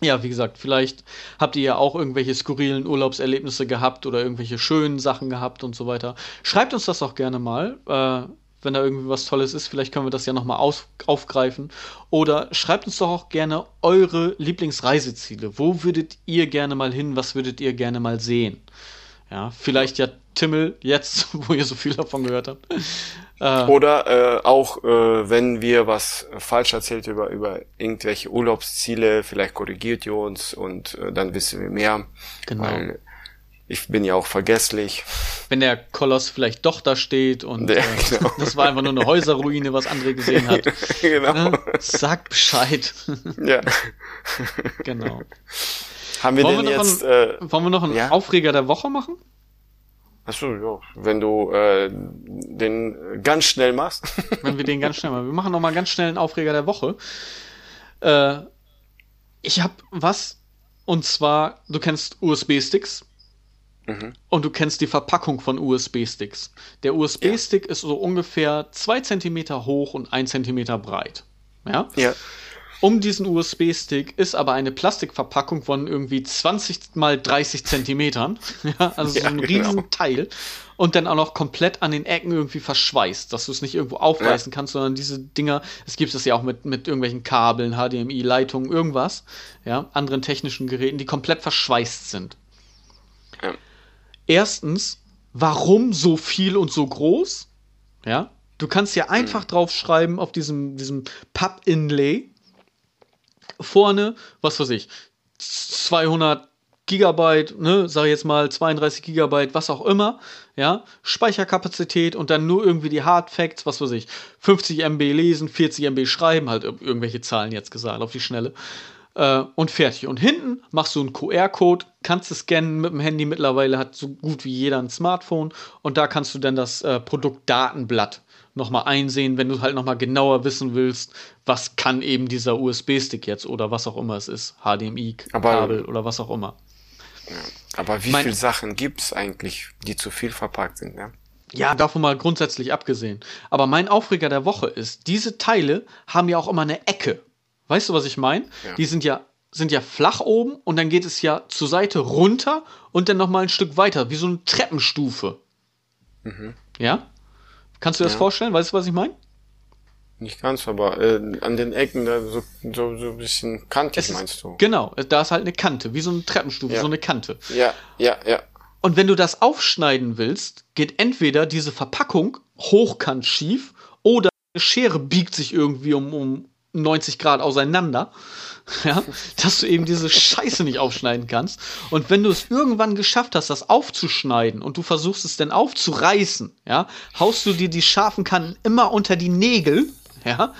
ja, wie gesagt, vielleicht habt ihr ja auch irgendwelche skurrilen Urlaubserlebnisse gehabt oder irgendwelche schönen Sachen gehabt und so weiter. Schreibt uns das auch gerne mal. Äh, wenn da irgendwie was Tolles ist, vielleicht können wir das ja nochmal aufgreifen. Oder schreibt uns doch auch gerne eure Lieblingsreiseziele. Wo würdet ihr gerne mal hin? Was würdet ihr gerne mal sehen? Ja, vielleicht ja Timmel jetzt, [LAUGHS] wo ihr so viel davon gehört habt. Äh, Oder äh, auch, äh, wenn wir was falsch erzählt über, über irgendwelche Urlaubsziele, vielleicht korrigiert ihr uns und äh, dann wissen wir mehr. Genau. Weil ich bin ja auch vergesslich. Wenn der Koloss vielleicht doch da steht und ja, äh, genau. das war einfach nur eine Häuserruine, was André gesehen hat. [LAUGHS] genau. Ne? Sagt Bescheid. ja. [LAUGHS] genau. Haben wir wollen denn wir jetzt... Einen, äh, wollen wir noch einen ja? Aufreger der Woche machen? Achso, ja. Wenn du äh, den ganz schnell machst. [LAUGHS] Wenn wir den ganz schnell machen. Wir machen noch mal ganz schnell einen Aufreger der Woche. Äh, ich habe was, und zwar, du kennst USB-Sticks. Mhm. Und du kennst die Verpackung von USB-Sticks. Der USB-Stick ja. ist so ungefähr zwei Zentimeter hoch und ein Zentimeter breit. Ja? Ja. Um diesen USB-Stick ist aber eine Plastikverpackung von irgendwie 20 mal 30 Zentimetern. [LAUGHS] ja, also ja, so ein genau. Riesenteil. Und dann auch noch komplett an den Ecken irgendwie verschweißt, dass du es nicht irgendwo aufreißen ja. kannst, sondern diese Dinger, es gibt es ja auch mit, mit irgendwelchen Kabeln, HDMI, Leitungen, irgendwas, ja, anderen technischen Geräten, die komplett verschweißt sind. Erstens, warum so viel und so groß? Ja, du kannst ja einfach mhm. draufschreiben auf diesem, diesem Papp-Inlay, vorne, was weiß ich, 200 Gigabyte, ne, sag ich jetzt mal 32 Gigabyte, was auch immer, ja, Speicherkapazität und dann nur irgendwie die Hard Facts, was weiß ich, 50 MB lesen, 40 MB schreiben, halt irgendwelche Zahlen jetzt gesagt, auf die Schnelle. Äh, und fertig. Und hinten machst du einen QR-Code, kannst du scannen mit dem Handy. Mittlerweile hat so gut wie jeder ein Smartphone. Und da kannst du dann das äh, Produktdatenblatt nochmal einsehen, wenn du halt nochmal genauer wissen willst, was kann eben dieser USB-Stick jetzt oder was auch immer es ist, HDMI-Kabel oder was auch immer. Ja, aber wie viele Sachen gibt es eigentlich, die zu viel verpackt sind, ja? Ja, davon mal grundsätzlich abgesehen. Aber mein Aufreger der Woche ist, diese Teile haben ja auch immer eine Ecke. Weißt du, was ich meine? Ja. Die sind ja, sind ja flach oben und dann geht es ja zur Seite runter und dann nochmal ein Stück weiter, wie so eine Treppenstufe. Mhm. Ja? Kannst du dir ja. das vorstellen? Weißt du, was ich meine? Nicht ganz, aber äh, an den Ecken da so, so, so ein bisschen kantig, ist, meinst du? Genau, da ist halt eine Kante, wie so eine Treppenstufe, ja. so eine Kante. Ja, ja, ja. Und wenn du das aufschneiden willst, geht entweder diese Verpackung hochkant schief oder eine Schere biegt sich irgendwie um, um 90 Grad auseinander, [LAUGHS] ja, dass du eben diese Scheiße nicht aufschneiden kannst. Und wenn du es irgendwann geschafft hast, das aufzuschneiden und du versuchst es dann aufzureißen, ja, haust du dir die scharfen Kanten immer unter die Nägel ja,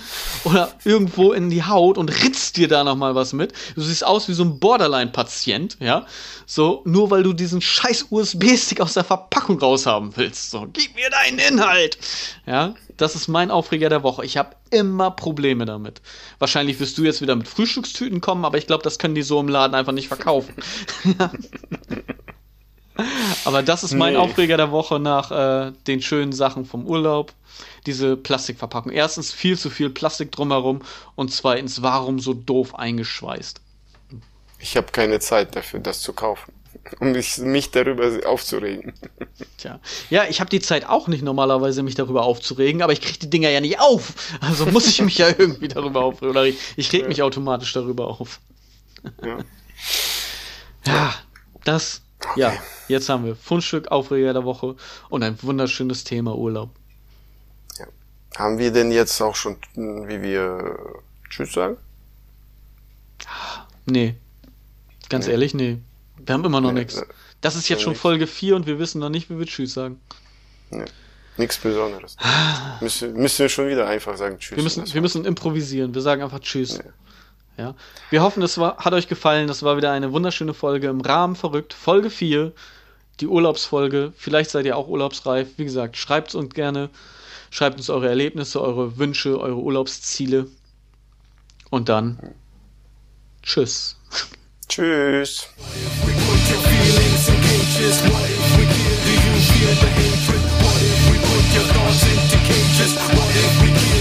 oder irgendwo in die Haut und ritzt dir da nochmal was mit. Du siehst aus wie so ein Borderline-Patient, ja, so, nur weil du diesen scheiß USB-Stick aus der Verpackung raushaben willst. So, gib mir deinen Inhalt, ja. Das ist mein Aufreger der Woche. Ich habe immer Probleme damit. Wahrscheinlich wirst du jetzt wieder mit Frühstückstüten kommen, aber ich glaube, das können die so im Laden einfach nicht verkaufen. [LAUGHS] aber das ist mein nee. Aufreger der Woche nach äh, den schönen Sachen vom Urlaub diese Plastikverpackung. Erstens viel zu viel Plastik drumherum und zweitens, warum so doof eingeschweißt? Ich habe keine Zeit dafür, das zu kaufen, um mich, mich darüber aufzuregen. Tja, ja, ich habe die Zeit auch nicht normalerweise, mich darüber aufzuregen, aber ich kriege die Dinger ja nicht auf. Also muss ich mich ja [LAUGHS] irgendwie darüber aufregen. Oder ich, ich reg mich automatisch darüber auf. Ja, ja das, okay. ja, jetzt haben wir Fundstück, Aufreger der Woche und ein wunderschönes Thema Urlaub. Haben wir denn jetzt auch schon, wie wir Tschüss sagen? Nee. Ganz nee. ehrlich, nee. Wir haben immer noch nee, nichts. Das ist jetzt schon nix. Folge 4 und wir wissen noch nicht, wie wir Tschüss sagen. Nee. Nichts Besonderes. [SIGHS] müssen, müssen wir schon wieder einfach sagen Tschüss. Wir müssen, wir müssen improvisieren. Wir sagen einfach Tschüss. Nee. Ja. Wir hoffen, es war, hat euch gefallen. Das war wieder eine wunderschöne Folge im Rahmen verrückt. Folge 4. Die Urlaubsfolge. Vielleicht seid ihr auch urlaubsreif. Wie gesagt, schreibt es uns gerne. Schreibt uns eure Erlebnisse, eure Wünsche, eure Urlaubsziele. Und dann tschüss. Tschüss. What if we put your thoughts into cages? What if we give